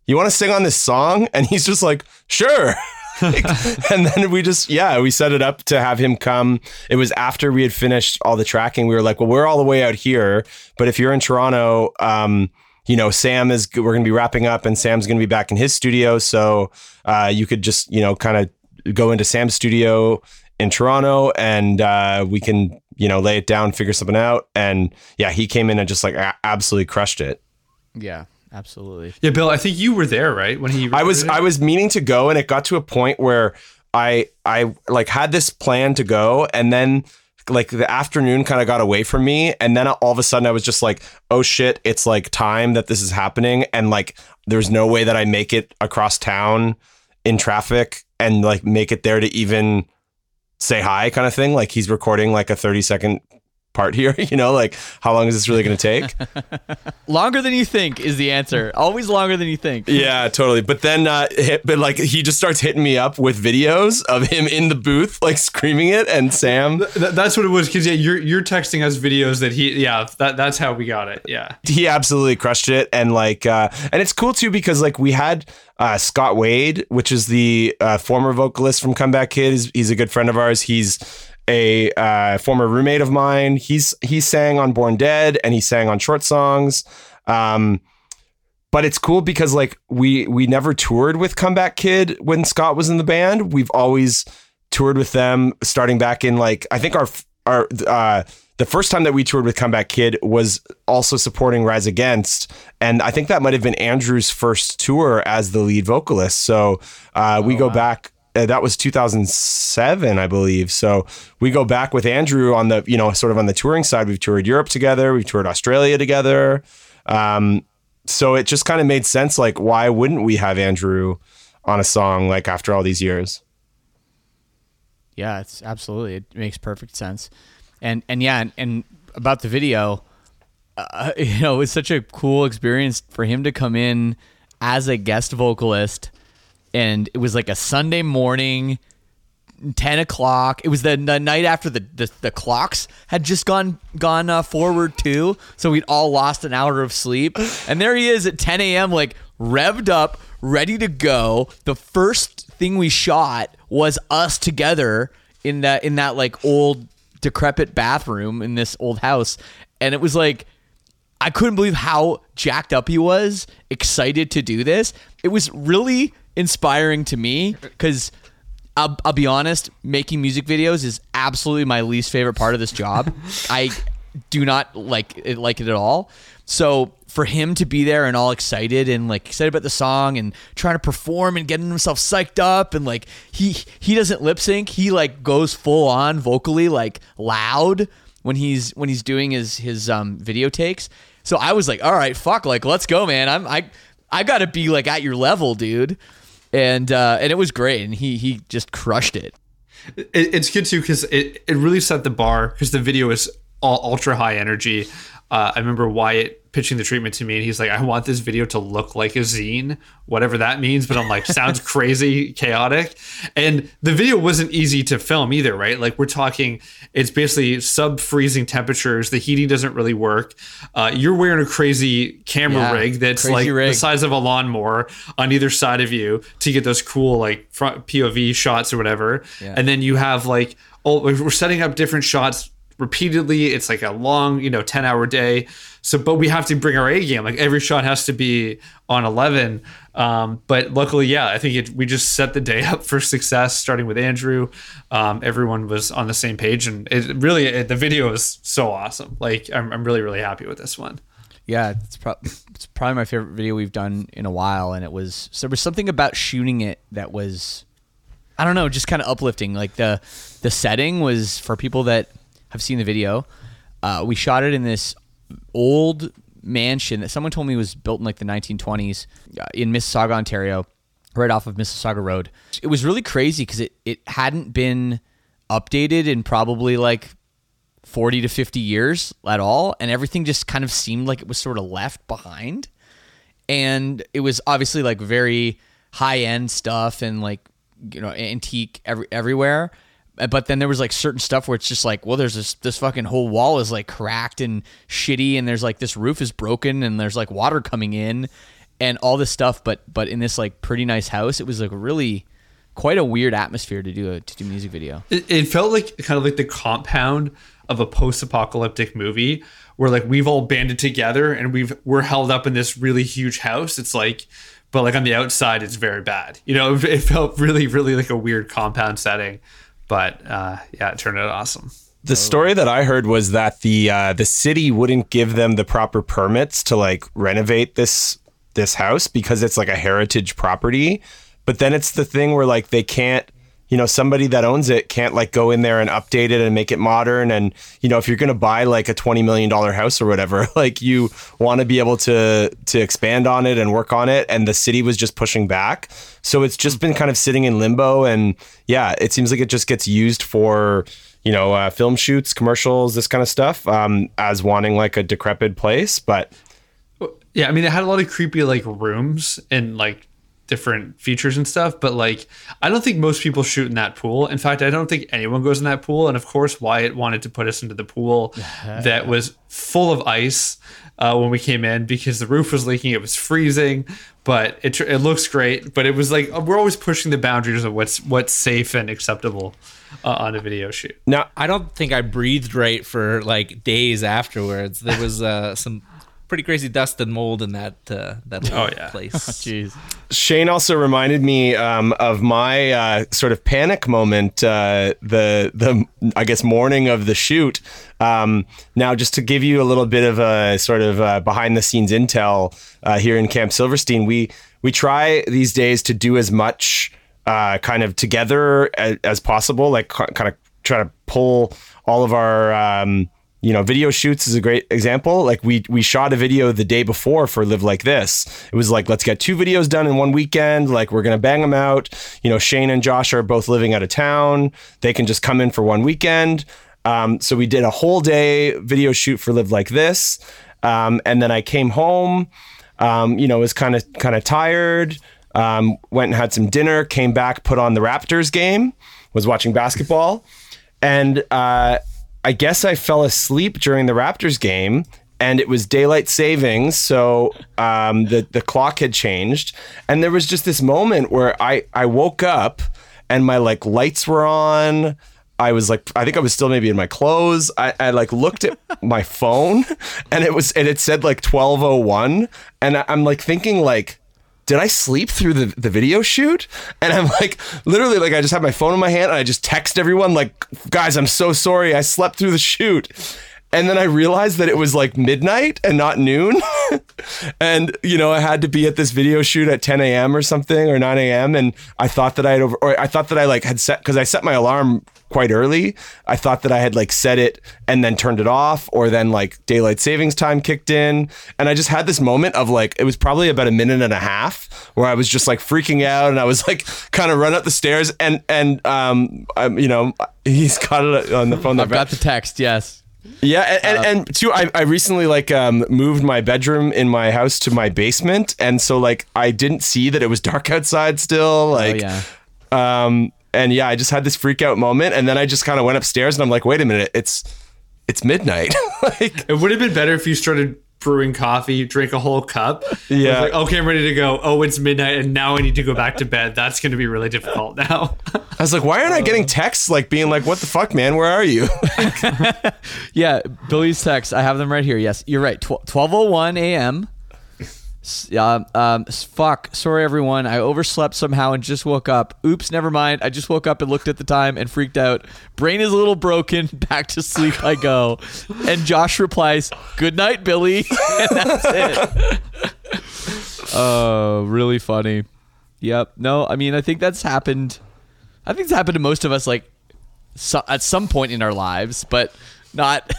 "You want to sing on this song?" And he's just like, "Sure." And then we just yeah we set it up to have him come it was after we had finished all the tracking we were like well we're all the way out here but if you're in toronto um you know, Sam is, we're going to be wrapping up and Sam's going to be back in his studio. So uh, you could just, you know, kind of go into Sam's studio in Toronto and uh, we can, you know, lay it down, figure something out. And yeah, he came in and just like absolutely crushed it. yeah, absolutely. Yeah, Bill, I think you were there, right? When he, I was, I was meaning to go and it got to a point where I, I like had this plan to go and then like the afternoon kind of got away from me and then all of a sudden I was just like oh shit it's like time that this is happening and like there's no way that I make it across town in traffic and like make it there to even say hi kind of thing like he's recording like a 30 second part here you know like how long is this really going to take Longer than you think is the answer. Always longer than you think. Yeah, totally. But then, uh, hit, but like he just starts hitting me up with videos of him in the booth, like screaming it, and Sam. Th- that's what it was because yeah, you're you're texting us videos that he yeah that that's how we got it yeah He absolutely crushed it, and like, uh, and it's cool too because like we had uh, Scott Wade, which is the uh, former vocalist from Comeback Kid. He's, he's a good friend of ours. He's a uh, former roommate of mine. He's he sang on Born Dead, and he sang on Short Songs. Um, but it's cool because like we we never toured with Comeback Kid when Scott was in the band. We've always toured with them starting back in like I think our our uh the first time that we toured with Comeback Kid was also supporting Rise Against, and I think that might have been Andrew's first tour as the lead vocalist. So uh, we go back. Uh, that was 2007, I believe. So we go back with Andrew on the, you know, sort of on the touring side. We've toured Europe together. We've toured Australia together. Um, so it just kind of made sense. Like, why wouldn't we have Andrew on a song like after all these years? Yeah, it's absolutely. It makes perfect sense. And and yeah, and, and about the video, uh, you know, it was such a cool experience for him to come in as a guest vocalist, and it was like a Sunday morning. 10 o'clock it was the, the night after the, the, the clocks had just gone gone uh, forward too so we'd all lost an hour of sleep and there he is at 10 a.m like revved up ready to go the first thing we shot was us together in that in that like old decrepit bathroom in this old house and it was like I couldn't believe how jacked up he was, excited to do this. It was really inspiring to me because I'll, I'll be honest, making music videos is absolutely my least favorite part of this job. I do not like it, like it at all. So for him to be there and all excited and like excited about the song and trying to perform and getting himself psyched up and like he he doesn't lip sync, he like goes full on vocally like loud when he's when he's doing his his um video takes. So I was like, all right, fuck, like let's go, man. I'm I I gotta be like at your level, dude. And uh, and it was great, and he he just crushed it. It, it's good too because it, it really set the bar because the video is all ultra high energy. Uh, I remember Wyatt pitching the treatment to me, and he's like, "I want this video to look like a zine, whatever that means." But I'm like, "Sounds crazy, chaotic." And the video wasn't easy to film either, right? Like we're talking, it's basically sub freezing temperatures. The heating doesn't really work. Uh, you're wearing a crazy camera Yeah, rig that's like rig. the size of a lawnmower on either side of you to get those cool like front POV shots or whatever. Yeah. And then you have like oh we're setting up different shots repeatedly. It's like a long, you know, 10 hour day. So but we have to bring our A game. Like every shot has to be on 11. Um, but luckily, yeah, I think it, we just set the day up for success starting with Andrew. Um, everyone was on the same page and it really it, the video is so awesome. Like I'm, I'm really really happy with this one. Yeah, it's, pro- it's probably my favorite video we've done in a while, and it was so there was something about shooting it that was, I don't know, just kind of uplifting. Like the the setting was for people that have seen the video. Uh, we shot it in this old mansion that someone told me was built in like the 1920s uh, in Mississauga, Ontario, right off of Mississauga Road. It was really crazy because it it hadn't been updated in probably like 40 to 50 years at all and everything just kind of seemed like it was sort of left behind and it was obviously like very high end stuff and like you know antique every, everywhere Uh, but then there was like certain stuff where it's just like well there's this this fucking whole wall is like cracked and shitty and there's like this roof is broken and there's like water coming in and all this stuff but but in this like pretty nice house it was like really quite a weird atmosphere to do a to do music video It, it felt like kind of like the compound of a post-apocalyptic movie where like we've all banded together and we've we're held up in this really huge house. It's like but like on the outside it's very bad. You know, it felt really really like a weird compound setting. But uh yeah, it turned out awesome. The story that I heard was that the uh, the city wouldn't give them the proper permits to like renovate this this house because it's like a heritage property. But then it's the thing where like they can't, you know, somebody that owns it can't like go in there and update it and make it modern. And you know, if you're gonna buy like a twenty million dollar house or whatever, like you want to be able to to expand on it and work on it. And the city was just pushing back, so it's just been kind of sitting in limbo. And yeah, it seems like it just gets used for you know, uh, film shoots, commercials, this kind of stuff, um, as wanting like a decrepit place. But Yeah, I mean, it had a lot of creepy like rooms and like different features and stuff, but like I don't think most people shoot in that pool. In fact, I don't think anyone goes in that pool. And of course, Wyatt wanted to put us into the pool that was full of ice uh, when we came in because the roof was leaking. It was freezing, but it it looks great. But it was like we're always pushing the boundaries of what's what's safe and acceptable uh, on a video shoot. now, I don't think I breathed right for like days afterwards. There was uh, some pretty crazy dust and mold in that uh, that little Oh, yeah. place. jeez Shane also reminded me um, of my uh, sort of panic moment. Uh, the the I guess morning of the shoot. Um, now, just to give you a little bit of a sort of uh, behind the scenes intel uh, here in Camp Silverstein, we we try these days to do as much uh, kind of together as, as possible, like ki- kind of try to pull all of our. Um, you know, video shoots is a great example. Like we we shot a video the day before for Live Like This. It was like let's get two videos done in one weekend. Like we're gonna bang them out. You know, Shane and Josh are both living out of town. They can just come in for one weekend. Um, so we did a whole day video shoot for Live Like This. Um, and then I came home, um, you know, was kind of kind of tired. Um, went and had some dinner. Came back, put on the Raptors game. Was watching basketball, and uh, I guess I fell asleep during the Raptors game. And it was daylight savings, so um, the the clock had changed, and there was just this moment where I I woke up and my like lights were on. I was like, I think I was still maybe in my clothes. I, I like looked at my phone and it was, and it said like 1201. And I, I'm like thinking like, did I sleep through the, the video shoot? And I'm like, literally, like, I just have my phone in my hand and I just text everyone, like, guys, I'm so sorry. I slept through the shoot. And then I realized that it was like midnight and not noon. and, you know, I had to be at this video shoot at 10 a.m. or something or 9 a.m. And I thought that I had over, or I thought that I like had set, because I set my alarm quite early. I thought that I had like set it and then turned it off, or then like daylight savings time kicked in. And I just had this moment of like, it was probably about a minute and a half where I was just like freaking out and I was like kind of run up the stairs and, and, um, um you know, he's got it on the phone. I've got the text. Yes. Yeah, and, and, and too, I, I recently like um, moved my bedroom in my house to my basement, and so like I didn't see that it was dark outside still. Like, yeah. um, and yeah, I just had this freak out moment, and then I just kind of went upstairs, and I'm like, wait a minute, it's it's midnight. like, It would have been better if you started brewing coffee, drink a whole cup. Yeah. Like, okay, I'm ready to go. Oh, it's midnight, and now I need to go back to bed. That's going to be really difficult now. I was like, why aren't I getting uh. texts like being like, what the fuck, man, where are you? Yeah, Billy's text. I have them right here. Yes, you're right. Tw- 12:01 a.m. Uh, um, fuck. Sorry, everyone. I overslept somehow and just woke up. Oops, never mind. I just woke up and looked at the time and freaked out. Brain is a little broken. Back to sleep I go. And Josh replies, "Good night, Billy." and that's it. Oh, really funny. Yep. No, I mean, I think that's happened. I think it's happened to most of us, like so, at some point in our lives, but not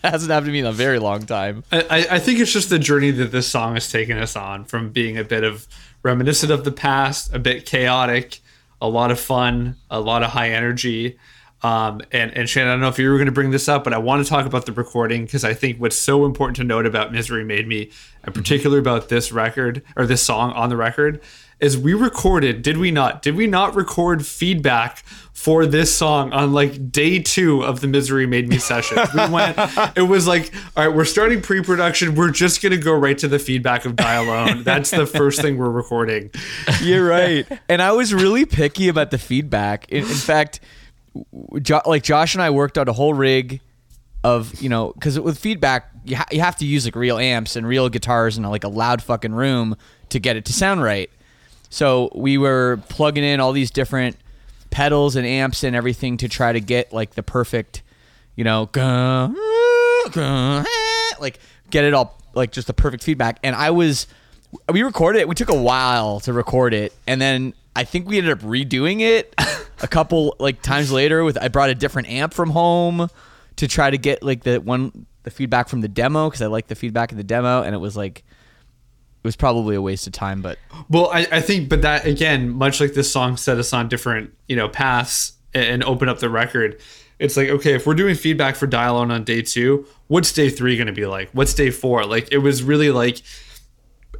hasn't happened to me in a very long time. I, I think it's just the journey that this song has taken us on from being a bit of reminiscent of the past, a bit chaotic, a lot of fun, a lot of high energy. Um, and, and Shannon, I don't know if you were going to bring this up, but I want to talk about the recording because I think what's so important to note about Misery Made Me, and particularly about this record or this song on the record, is we recorded, did we not? Did we not record feedback for this song on like day two of the Misery Made Me session? We went, it was like, all right, we're starting pre production. We're just going to go right to the feedback of Die Alone. That's the first thing we're recording. You're right. and I was really picky about the feedback. In, in fact, jo- like Josh and I worked out a whole rig of you know because with feedback you, ha- you have to use like real amps and real guitars in like a loud fucking room to get it to sound right. So we were plugging in all these different pedals and amps and everything to try to get like the perfect, you know, like get it all like just the perfect feedback. And I was, we recorded it. We took a while to record it, and then I think we ended up redoing it a couple like times later. With I brought a different amp from home to try to get like the one the feedback from the demo because I liked the feedback in the demo, and it was like it was probably a waste of time, but Well, I, I think, but that again, much like this song set us on different, you know, paths and, and open up the record. It's like, okay, if we're doing feedback for Die Alone on day two, what's day three going to be like? What's day four? Like, it was really like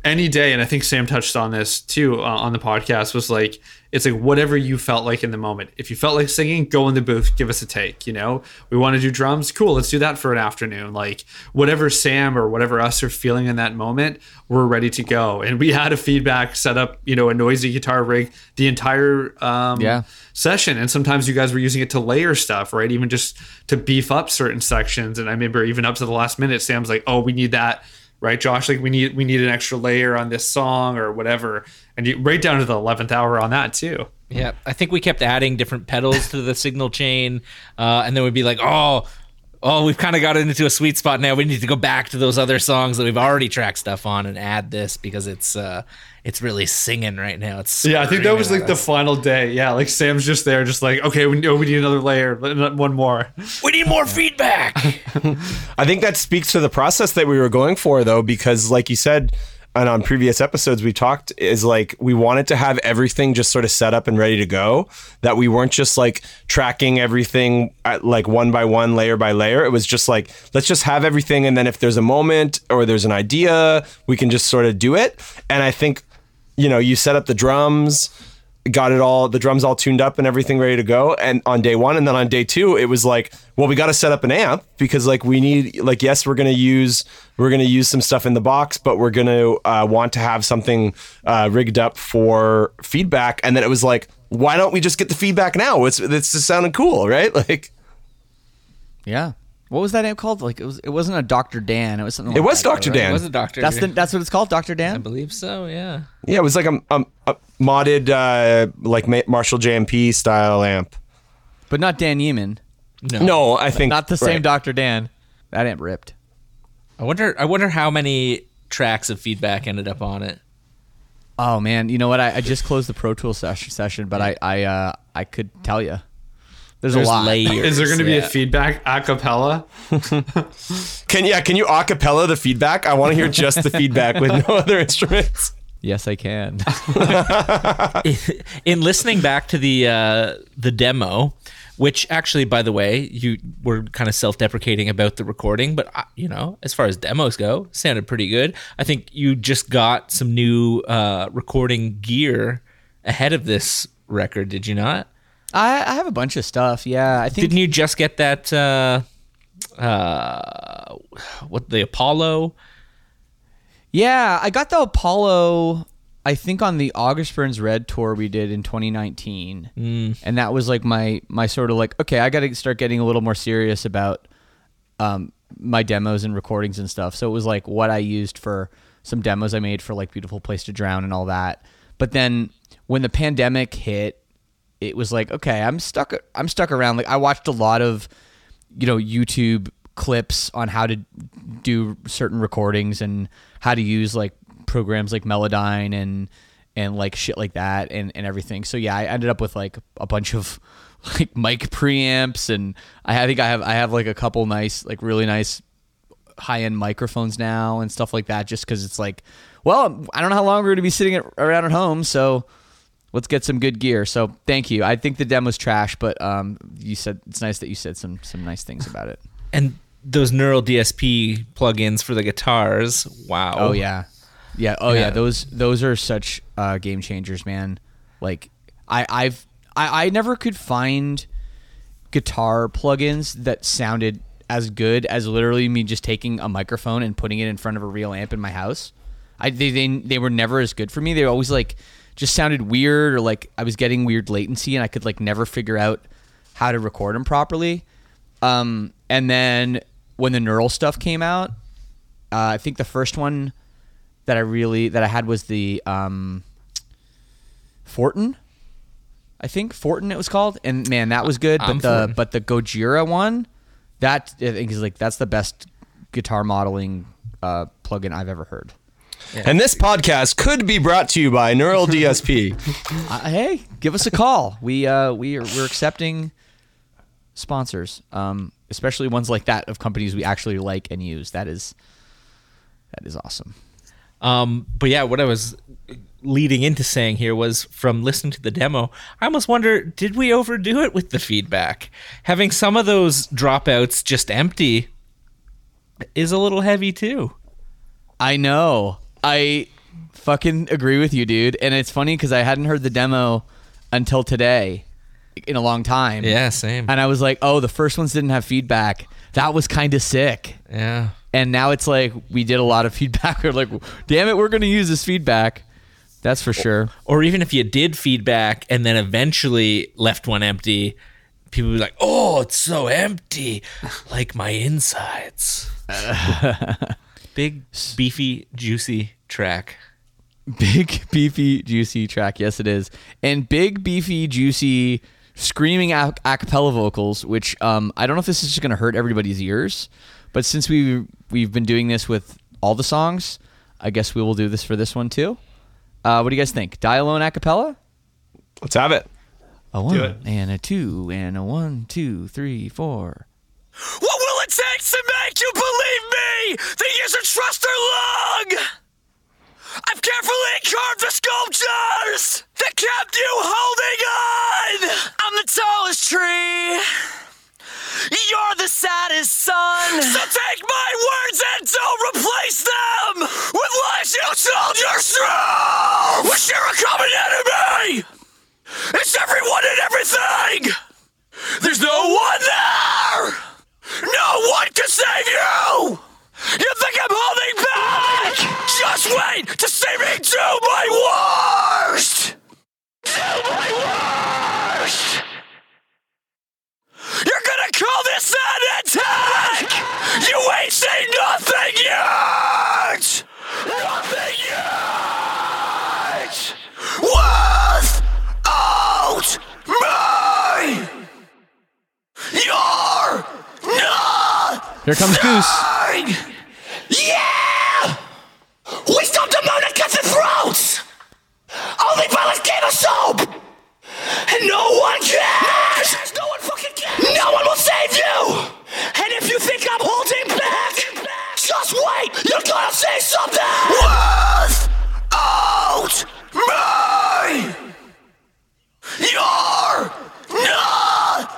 any day, and I think Sam touched on this too uh, on the podcast. Was like, it's like whatever you felt like in the moment. If you felt like singing, go in the booth, give us a take. You know, we want to do drums, cool, let's do that for an afternoon. Like whatever Sam or whatever us are feeling in that moment, we're ready to go. And we had a feedback set up, you know, a noisy guitar rig the entire um, Yeah. session. And sometimes you guys were using it to layer stuff, right? Even just to beef up certain sections. And I remember even up to the last minute, Sam's like, "Oh, we need that." Right, Josh. Like we need we need an extra layer on this song or whatever, and you, right down to the eleventh hour on that too. Yeah, I think we kept adding different pedals to the signal chain, uh, and then we'd be like, "Oh, oh, we've kind of got into a sweet spot now. We need to go back to those other songs that we've already tracked stuff on and add this because it's uh, it's really singing right now. It's Yeah, I think that was screaming like the final day. Yeah, like Sam's just there, just like, okay, we know we need another layer, one more. we need more feedback. I think that speaks to the process that we were going for, though, because like you said, and on previous episodes we talked is like we wanted to have everything just sort of set up and ready to go. That we weren't just like tracking everything at like one by one, layer by layer. It was just like let's just have everything, and then if there's a moment or there's an idea, we can just sort of do it. And I think you know you set up the drums got it all the drums all tuned up and everything ready to go and on day one and then on day two it was like well we got to set up an amp because like we need like yes we're gonna use we're gonna use some stuff in the box but we're gonna uh, want to have something uh, rigged up for feedback and then it was like why don't we just get the feedback now it's it's just sounding cool right like Yeah. What was that amp called? Like it was. It wasn't a Dr. Dan. It was something. it was that, dr right? dan It was a doctor. That's the. That's what it's called, Dr. Dan. I believe so. Yeah. yeah it was like a, a, a modded uh, like Ma- marshall jmp style amp But not Dan Yeaman. No. no i think Not the same right. Dr. Dan. That amp ripped. I wonder. I wonder how many tracks of feedback ended up on it. Oh man, you know what? I, I just closed the Pro Tools session, session but I I uh, I could tell you. There's, There's a lot. layers. Is there going to be yeah. a feedback a cappella? Can yeah? Can you acapella the feedback? I want to hear just the feedback with no other instruments. Yes, I can. in listening back to the uh, the demo, which actually, by the way, you were kind of self-deprecating about the recording, but uh, you know, as far as demos go, sounded pretty good. I think you just got some new uh, recording gear ahead of this record, did you not? I, I have a bunch of stuff. Yeah, I think. Didn't you just get that? Uh, uh, what the Apollo? Yeah, I got the Apollo. I think on the August Burns Red tour we did in 2019, mm. and that was like my my sort of like okay, I got to start getting a little more serious about um, my demos and recordings and stuff. So it was like what I used for some demos I made for like Beautiful Place to Drown and all that. But then when the pandemic hit, it was like okay, I'm stuck. I'm stuck around. Like I watched a lot of you know YouTube clips on how to do certain recordings and how to use like programs like Melodyne and and like shit like that and and everything. So yeah, I ended up with like a bunch of like mic preamps and I think I have I have like a couple nice like really nice high end microphones now and stuff like that just because it's like well I don't know how long we're gonna be sitting at, around at home so let's get some good gear. So thank you. I think the demo's trash, but um, you said it's nice that you said some some nice things about it. And those Neural DSP plugins for the guitars. Wow. Oh yeah, yeah. Oh yeah. Yeah. Those those are such uh, game changers, man. Like I I've I, I never could find guitar plugins that sounded as good as literally me just taking a microphone and putting it in front of a real amp in my house. I they they, they were never as good for me. They always like just sounded weird or like I was getting weird latency and I could like never figure out how to record them properly. Um, and then when the neural stuff came out, uh, I think the first one that I really that I had was the um, Fortin. I think Fortin it was called, and man, that was good. But I'm the Fortin. but the Gojira one, that I think is like that's the best guitar modeling uh, plugin I've ever heard. And this podcast could be brought to you by Neural DSP. Uh, hey, give us a call. We uh, we are we're accepting sponsors, um, especially ones like that of companies we actually like and use. That is that is awesome. Um, but yeah, what I was leading into saying here was from listening to the demo, I almost wonder did we overdo it with the feedback? Having some of those dropouts just empty is a little heavy too. I know. I fucking agree with you, dude. And it's funny because I hadn't heard the demo until today in a long time. Yeah, same. And I was like, oh, the first ones didn't have feedback. That was kind of sick. Yeah. And now it's like we did a lot of feedback. We're like, damn it, we're going to use this feedback. That's for sure. Or even if you did feedback and then eventually left one empty, people would be like, "Oh, it's so empty, like my insides." Big, beefy, juicy track. Big, beefy, juicy track. Yes, it is. And big, beefy, juicy, screaming a a cappella vocals, which um, I don't know if this is just going to hurt everybody's ears, but since we we've been doing this with all the songs, I guess we will do this for this one too. Uh, what do you guys think? Die alone a cappella? Let's have it. A one it. and a two and a one, two, three, four. What will it take to make you believe me that years of trust are long? Carefully carved the sculptures that kept you holding on. I'm the tallest tree. You're the saddest son. So take my words and don't replace them with lies you told yourself. We share a common enemy. It's everyone and everything. There's no one there. No one can save you. You think I'm holding back? Just wait to see me do my worst. Do my worst. You're gonna call this an attack! You ain't seen nothing yet! Nothing yet! Without me! You're not Here comes Goose. Yeah! We stopped the moon and cut the throats! Only pilots gave us hope! And no one cares! No one fucking cares! No one will save you! And if you think I'm holding back, just wait! You're gonna say something! Without me! You're nothing!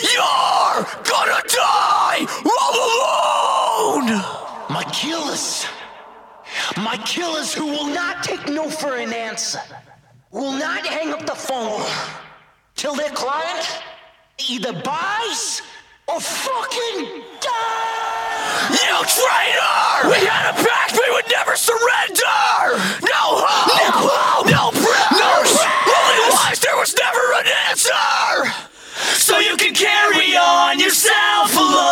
You're gonna die all alone! My killers. My killers who will not take no for an answer. Will not hang up the phone till their client either buys or fucking dies. You traitor! We had a pact we would never surrender! No hope! No hope! No prayers! Only lies, there was never an answer! So you can carry on yourself alone,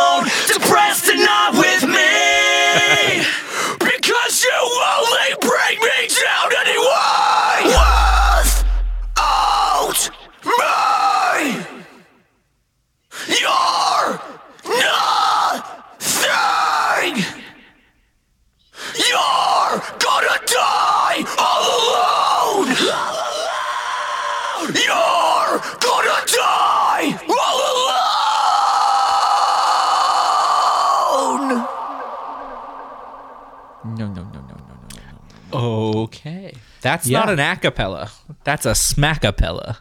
Okay. That's Yeah. not an acapella. That's a smackapella.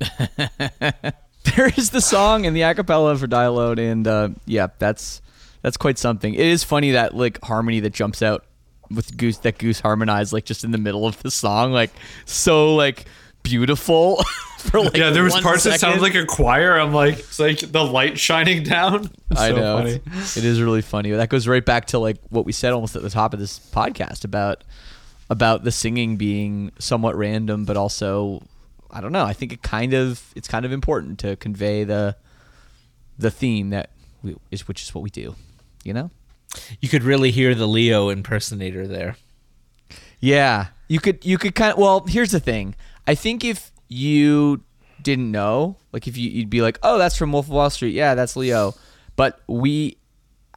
there is the song and the acapella for Die Alone, and uh, yeah, that's that's quite something. It is funny that like harmony that jumps out with Goose that Goose harmonized like just in the middle of the song, like so like beautiful for like yeah, there was one parts that second. sounded like a choir. I'm like, it's like the light shining down. It's I so know funny. it is really funny. That goes right back to like what we said almost at the top of this podcast about about the singing being somewhat random, but also I don't know. I think it kind of it's kind of important to convey the the theme that we, is which is what we do. You know? You could really hear the Leo impersonator there. Yeah, you could you could kind of. Well, here's the thing. I think if you didn't know, like if you, you'd be like, oh, that's from Wolf of Wall Street. Yeah, that's Leo. But we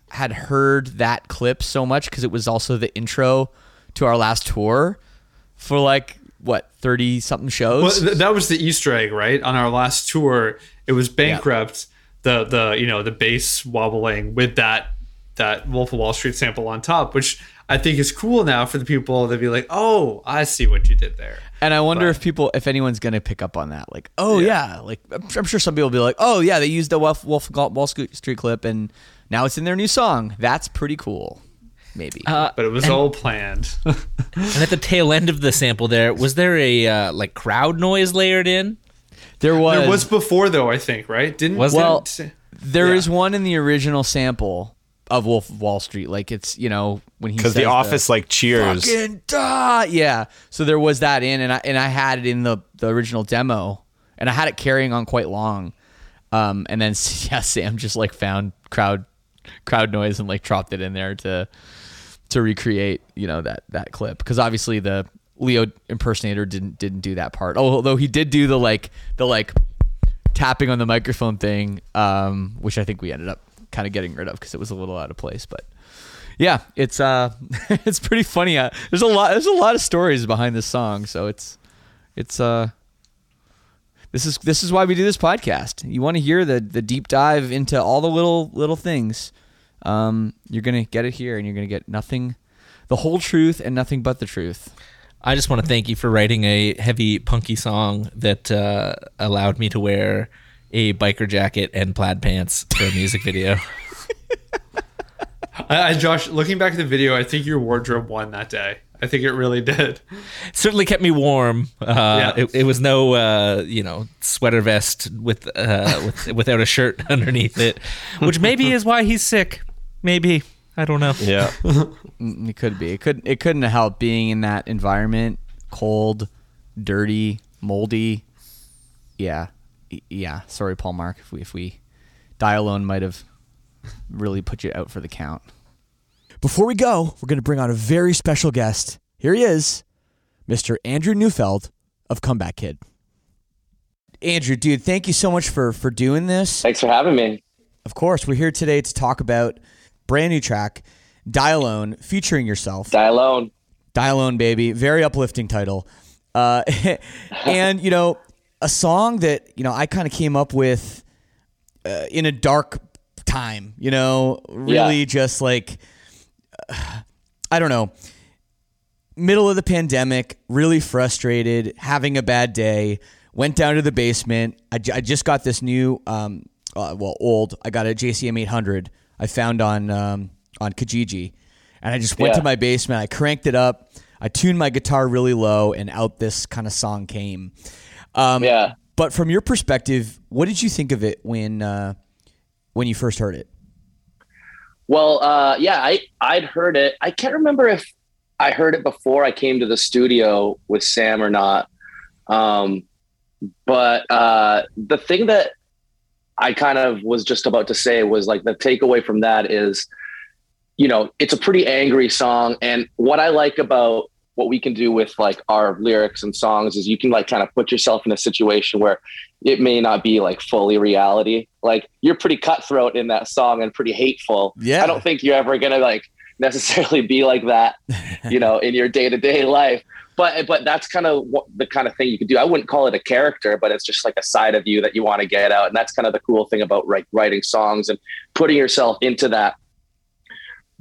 had heard that clip so much because it was also the intro to our last tour for like what thirty something shows. Well, th- that was the Easter egg, right? On our last tour, it was bankrupt. The the you know the bass wobbling with that that Wolf of Wall Street sample on top, which I think is cool now for the people to be like, oh, I see what you did there. And I wonder if people, if anyone's gonna pick up on that, like, oh yeah, like I'm I'm sure some people will be like, oh yeah, they used the Wolf, Wolf of Wall Street clip, and now it's in their new song. That's pretty cool. Maybe. But it was all planned. And at the tail end of the sample there, was there a uh, like crowd noise layered in? there was. there was before though, I think, right? Didn't Was well, didn't- there is yeah. one in the original sample of Wolf of Wall Street. Like it's you know when he Because says the office like cheers. fucking duh. Yeah. So there was that in, and I and I had it in the the original demo, and I had it carrying on quite long. Um, and then yeah, Sam just like found crowd crowd noise and like dropped it in there to to recreate you know that that clip because obviously the Leo impersonator didn't didn't do that part. Although he did do the like the like tapping on the microphone thing, um, which I think we ended up kind of getting rid of because it was a little out of place. But yeah, it's uh, it's pretty funny. Uh, there's a lot there's a lot of stories behind this song, so it's it's uh. This is this is why we do this podcast. You want to hear the the deep dive into all the little little things. Um, you're gonna get it here, and you're gonna get nothing the whole truth and nothing but the truth. I just want to thank you for writing a heavy punky song that uh, allowed me to wear a biker jacket and plaid pants for a music video. I, I, Josh, looking back at the video, I think your wardrobe won that day. I think it really did. certainly kept me warm. Uh, Yeah. it, it was no, uh, you know, sweater vest with, uh, with without a shirt underneath it, which maybe is why he's sick. Maybe I don't know. Yeah. Mm, It could be. It could. It couldn't have helped being in that environment, cold, dirty, moldy. Yeah, yeah. Sorry, Paul Marc. If we if we die alone, might have really put you out for the count. Before we go, we're going to bring on a very special guest. Here he is, Mr. Andrew Neufeld of Comeback Kid. Andrew, dude, thank you so much for for doing this. Thanks for having me. Of course, we're here today to talk about brand new track, Die Alone, featuring yourself. Die alone. Die Alone, baby. Very uplifting title. Uh, and, you know, a song that, you know, I kind of came up with uh, in a dark time, you know, really Yeah. just like, I don't know, middle of the pandemic, really frustrated, having a bad day, went down to the basement. I, just got this new, um, uh, well, old, I got a JCM 800 I found on, um, on Kijiji. And I just went Yeah. to my basement, I cranked it up, I tuned my guitar really low, and out this kind of song came. Um, Yeah. But from your perspective, what did you think of it when uh, when you first heard it? Well, uh, yeah, I I'd heard it. I can't remember if I heard it before I came to the studio with Sam or not. Um, but uh, the thing that I kind of was just about to say was like the takeaway from that is, you know, it's a pretty angry song, and what I like about what we can do with like our lyrics and songs is you can like kind of put yourself in a situation where it may not be like fully reality. Like you're pretty cutthroat in that song and pretty hateful. Yeah. I don't think you're ever gonna like necessarily be like that, you know, in your day to day life. But but that's kind of what the kind of thing you could do. I wouldn't call it a character, but it's just like a side of you that you want to get out, and that's kind of the cool thing about like writing songs and putting yourself into that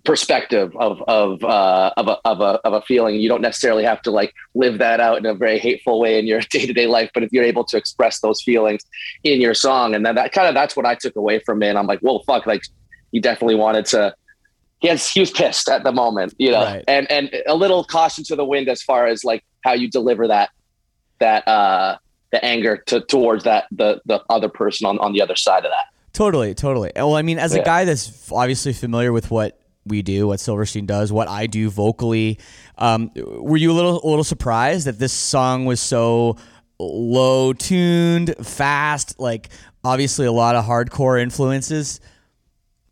perspective of of uh, of a of a of a feeling. You don't necessarily have to like live that out in a very hateful way in your day to day life, but if you're able to express those feelings in your song, and then that kind of that's what I took away from it. And I'm like, well, fuck, like he definitely wanted to. He has he was pissed at the moment, you know, Right. and and a little caution to the wind as far as like how you deliver that that uh the anger to towards that the the other person on on the other side of that. Totally, totally. Well, I mean, as a Yeah. guy that's obviously familiar with what we do, what Silverstein does, what I do vocally, um, were you a little a little surprised that this song was so low tuned, fast? Like, obviously, a lot of hardcore influences.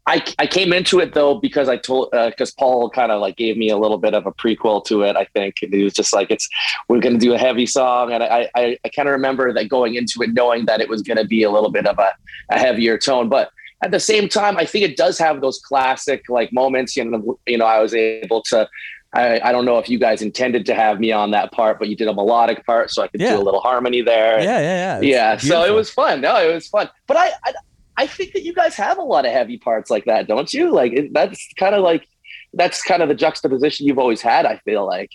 I, I came into it though because I told uh, because Paul kind of like gave me a little bit of a prequel to it. I think and he was just like, "It's we're going to do a heavy song," and I I, I kind of remember that going into it knowing that it was going to be a little bit of a, a heavier tone, but at the same time, I think it does have those classic like moments. You know, you know, I was able to. I, I don't know if you guys intended to have me on that part, but you did a melodic part, so I could Yeah. do a little harmony there. Yeah, yeah, yeah. yeah It's so it was fun no it was fun but i i, I think that you guys have a lot of heavy parts like that don't you like it, that's kind of like that's kind of the juxtaposition you've always had i feel like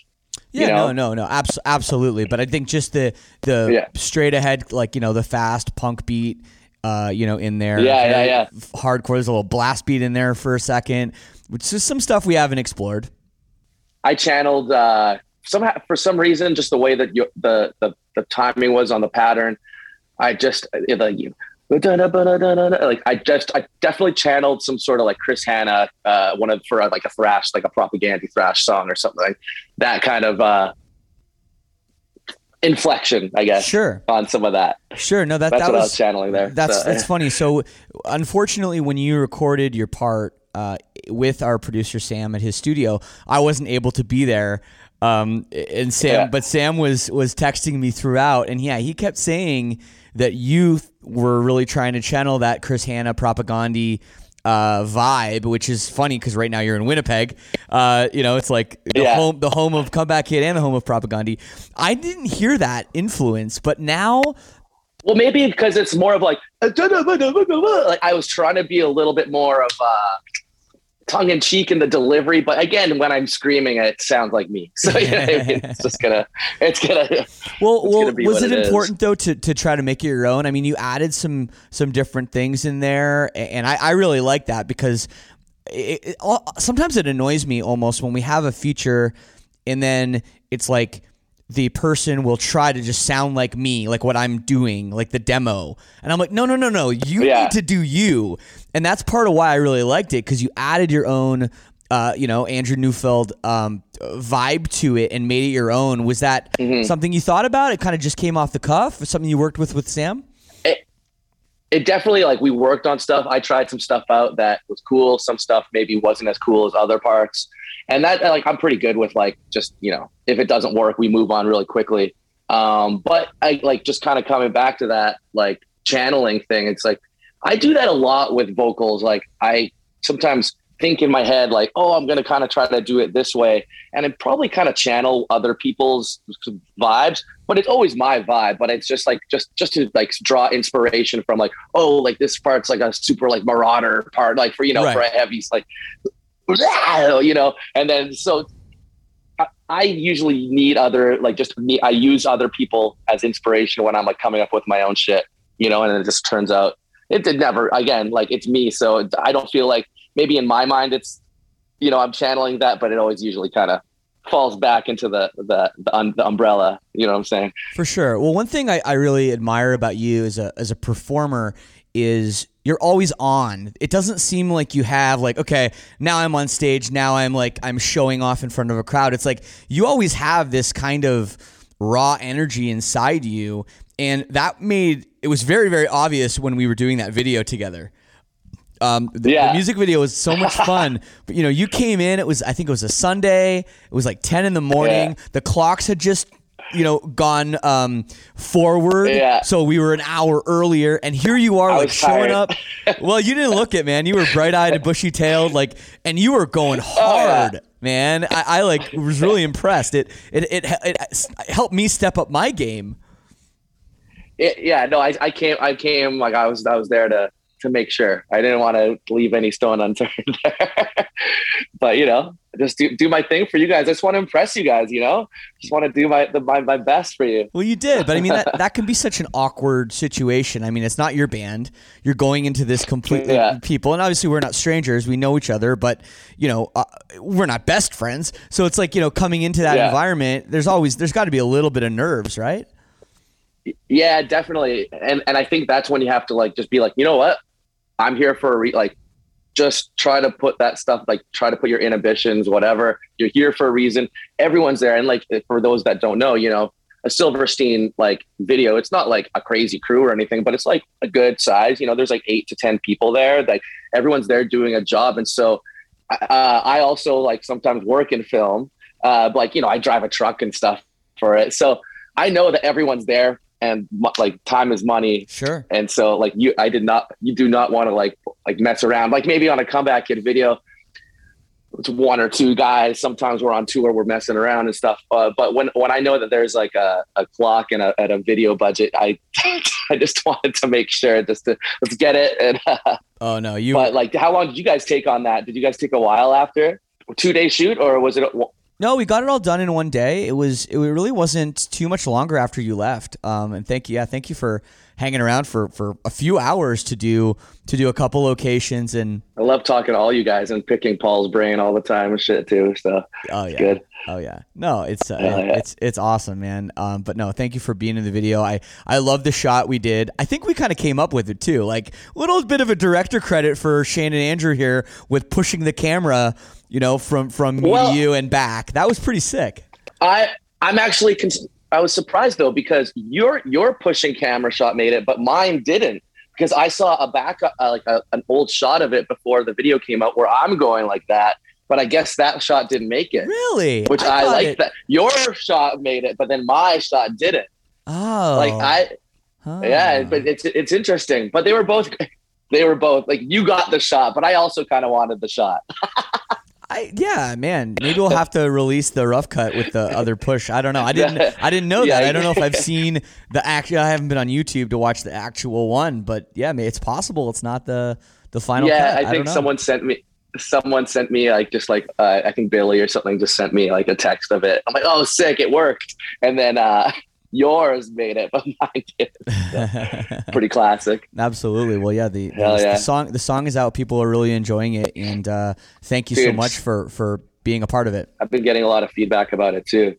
Yeah, you know? no, no, no, abs- absolutely. But I think just the the Yeah. straight ahead, like you know, the fast punk beat, uh, you know, in there. Yeah, yeah, yeah. Hardcore. There's a little blast beat in there for a second, which is some stuff we haven't explored. i channeled uh somehow for some reason just the way that you, the, the the timing was on the pattern i just it, like I just I definitely channeled some sort of like Chris Hannah, uh, one of for uh, like a thrash, like a Propagandhi thrash song or something like that kind of uh, inflection, I guess. Sure. on some of that. Sure. No, that That's that what I was was channeling there. That's So, that's funny. So, unfortunately, when you recorded your part uh, with our producer Sam at his studio, I wasn't able to be there. Um, and Sam, Yeah. but Sam was was texting me throughout, and yeah, he kept saying that you were really trying to channel that Chris Hannah Propagandhi uh, vibe, which is funny because right now you're in Winnipeg. Uh, you know, it's like the Yeah. home, the home of comeback kid and the home of Propagandhi. I didn't hear that influence, but now Well, maybe because it's more of like, like I was trying to be a little bit more of uh tongue in cheek in the delivery, but again, when I'm screaming, it sounds like me. So know, it's just gonna, it's gonna. Well, it's well, gonna was it it important though to, to try to make it your own? I mean, you added some some different things in there, and I, I really like that because it, it, sometimes it annoys me almost when we have a feature, and then it's like the person will try to just sound like me, like what I'm doing, like the demo, and I'm like, no, no, no, no, you Yeah. need to do you, and that's part of why I really liked it because you added your own. Uh, you know, Andrew Neufeld um, vibe to it and made it your own. Was that Mm-hmm. something you thought about? It kind of just came off the cuff. Something you worked with with Sam? it definitely like we worked on stuff. I tried some stuff out that was cool. Some stuff maybe wasn't as cool as other parts. And that like I'm pretty good with like just, you know, if it doesn't work, we move on really quickly. Um, but I like just kind of coming back to that like channeling thing. It's like I do that a lot with vocals. Like I sometimes think in my head like, oh, I'm gonna kind of try to do it this way, and it probably kind of channel other people's vibes. But it's always my vibe. But it's just like just just to like draw inspiration from like, oh, like this part's like a super like marauder part, like for you know Right. for a heavy like, you know, and then so I- I usually need other like just me. I use other people as inspiration when I'm like coming up with my own shit, you know, and it just turns out it did never again like it's me. So I don't feel like maybe in my mind it's you know I'm channeling that, but it always usually kind of falls back into the the the, un, the umbrella. You know what I'm saying? For sure. Well, one thing I, I really admire about you as a as a performer is you're always on. It doesn't seem like you have like, okay, now I'm on stage, now I'm like I'm showing off in front of a crowd. It's like you always have this kind of raw energy inside you. And that made it was very, very obvious when we were doing that video together. Um, the, Yeah. the music video was so much fun. but you know, you came in. It was I think it was a Sunday. It was like ten in the morning. Yeah. The clocks had just you know gone um, forward. Yeah. So we were an hour earlier, and here you are I like showing tired. up. Well, you didn't look it, man. You were bright eyed and bushy tailed, like, and you were going hard. Man, I, I like was really impressed. It, it it it helped me step up my game. It, yeah, no, I, I came, I came like I was, I was there to to make sure. I didn't want to leave any stone unturned. but you know, just do, do my thing for you guys. I just want to impress you guys. You know, just want to do my, the, my my best for you. Well, you did, but I mean that that can be such an awkward situation. I mean, it's not your band. You're going into this completely Yeah. people, and obviously we're not strangers. We know each other, but you know uh, we're not best friends. So it's like you know coming into that Yeah. environment. There's always there's got to be a little bit of nerves, right? Yeah, definitely. And and I think that's when you have to like just be like, you know what, I'm here for a re- like. Just try to put that stuff like try to put your inhibitions, whatever. You're here for a reason. Everyone's there, and like for those that don't know, you know, a Silverstein like video. It's not like a crazy crew or anything, but it's like a good size. You know, there's like eight to ten people there. Like everyone's there doing a job, and so uh, I also like sometimes work in film. Uh, like you know, I drive a truck and stuff for it, so I know that everyone's there, and like time is money. Sure. And so like you, I did not, you do not want to like like mess around. Like maybe on a comeback kid video, it's one or two guys. Sometimes we're on tour, we're messing around and stuff. Uh, but when when I know that there's like a, a clock and a, and a video budget, I I just wanted to make sure just to let's get it. And Oh no, you. but like, how long did you guys take on that? Did you guys take a while after two day shoot, or was it? No, we got it all done in one day. It was it really wasn't too much longer after you left. Um, and thank you, yeah, thank you for hanging around for for a few hours to do to do a couple locations and I love talking to all you guys and picking Paul's brain all the time and shit too. So oh yeah, good. oh yeah. No, it's uh, Yeah, yeah. it's it's awesome, man. Um, but no, thank you for being in the video. I I love the shot we did. I think we kind of came up with it too. Like a little bit of a director credit for Shane and Andrew here with pushing the camera, you know, from from me Well- to you and back. That was pretty sick. I I'm actually cons- I was surprised though because your your pushing camera shot made it, but mine didn't because I saw a back uh, like a, an old shot of it before the video came out where I'm going like that, but I guess that shot didn't make it. Really? Which I, thought like that your shot made it, but then my shot didn't. Oh, Like I Huh. yeah, but it's it's interesting. But they were both they were both like you got the shot, but I also kind of wanted the shot. I yeah, man. Maybe we'll have to release the rough cut with the other push. I don't know. I didn't. I didn't know that. I don't know if I've seen the actual. I haven't been on YouTube to watch the actual one, but yeah, it's possible it's not the the final. yeah, cut. I don't think know. someone sent me someone sent me like just like uh, I think Billy or something just sent me like a text of it. I'm like, oh, sick, it worked. And then uh, yours made it, but mine did. Pretty classic. Absolutely. Well, yeah, the, the, Hell the song the song is out. People are really enjoying it, and uh, thank you so much for for being a part of it. I've been getting a lot of feedback about it too.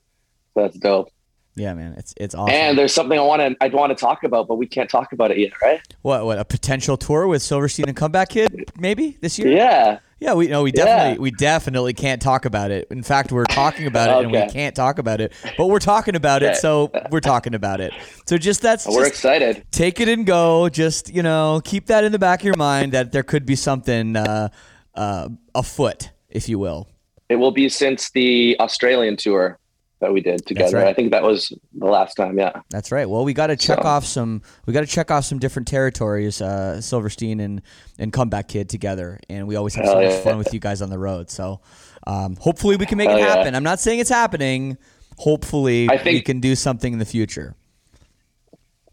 So that's dope. Yeah, man, it's it's awesome. And there's something I want to I'd want to talk about, but we can't talk about it yet, right? what what a potential tour with Silverstein and Comeback Kid maybe this year? Yeah. Yeah, we no, we Yeah. definitely we definitely can't talk about it. In fact, we're talking about it and we can't talk about it, but we're talking about it, so we're talking about it. So just that's We're just excited. take it and go. Just you know, keep that in the back of your mind that there could be something uh, uh, afoot, if you will. It will be since the Australian tour that we did together. right. I think that was the last time. Yeah. That's right. Well, we got to check So- off some. We got to check off some different territories. Uh, Silverstein and and Comeback Kid together, and we always have so much yeah. fun with you guys on the road. So, um, hopefully, we can make Hell it yeah. happen. I'm not saying it's happening. Hopefully, I we can do something in the future.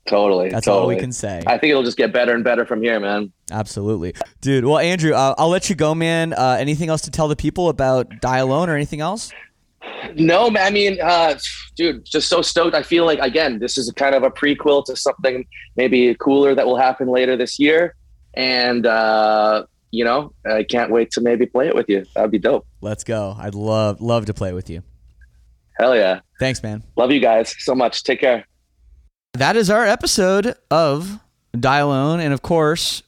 Totally. That's all we can say. I think it'll just get better and better from here, man. Absolutely, dude. Well, Andrew, uh, I'll let you go, man. Uh, anything else to tell the people about Die Alone or anything else? No, man. I mean, uh, dude, just so stoked. I feel like again, this is kind of a prequel to something maybe cooler that will happen later this year, and uh, you know, I can't wait to maybe play it with you. That would be dope. Let's go. I'd love love to play with you. Hell yeah. Thanks, man. Love you guys so much. Take care. that is our episode of Die Alone. And of course,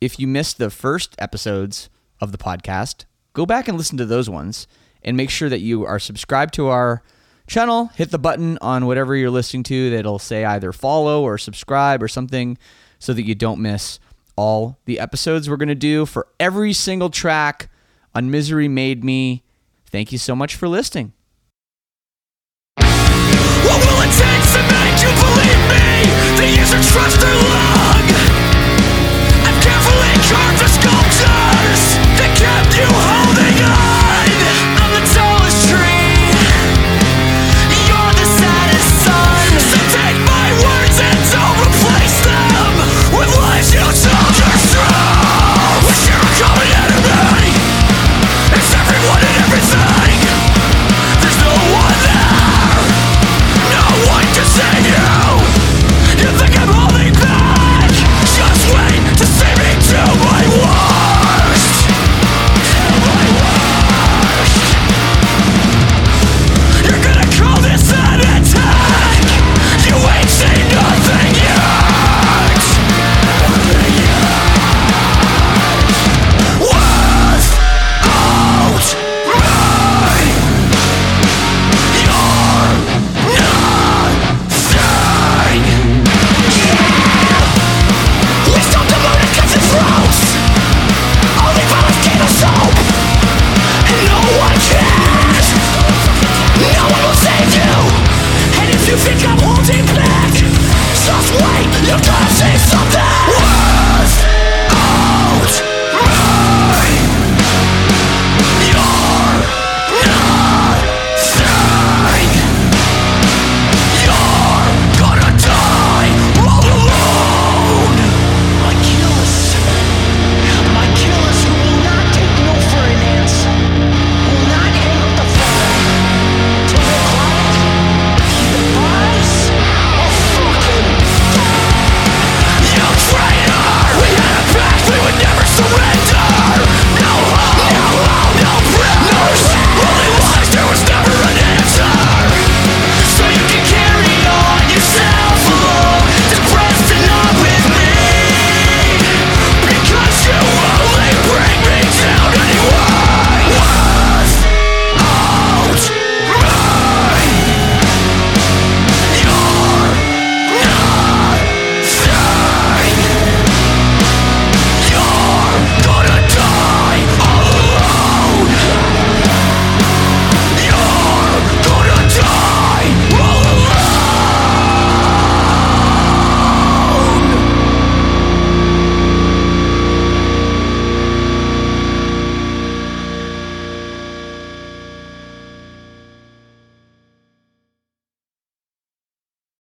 if you missed the first episodes of the podcast, go back and listen to those ones and make sure that you are subscribed to our channel. Hit the button on whatever you're listening to that'll say either follow or subscribe or something so that you don't miss all the episodes we're going to do for every single track on Misery Made Me. Thank you so much for listening. What will it take to make you believe me? The years of trust are long. I've carefully carved the sculptures that kept you holding It's everyone and everything.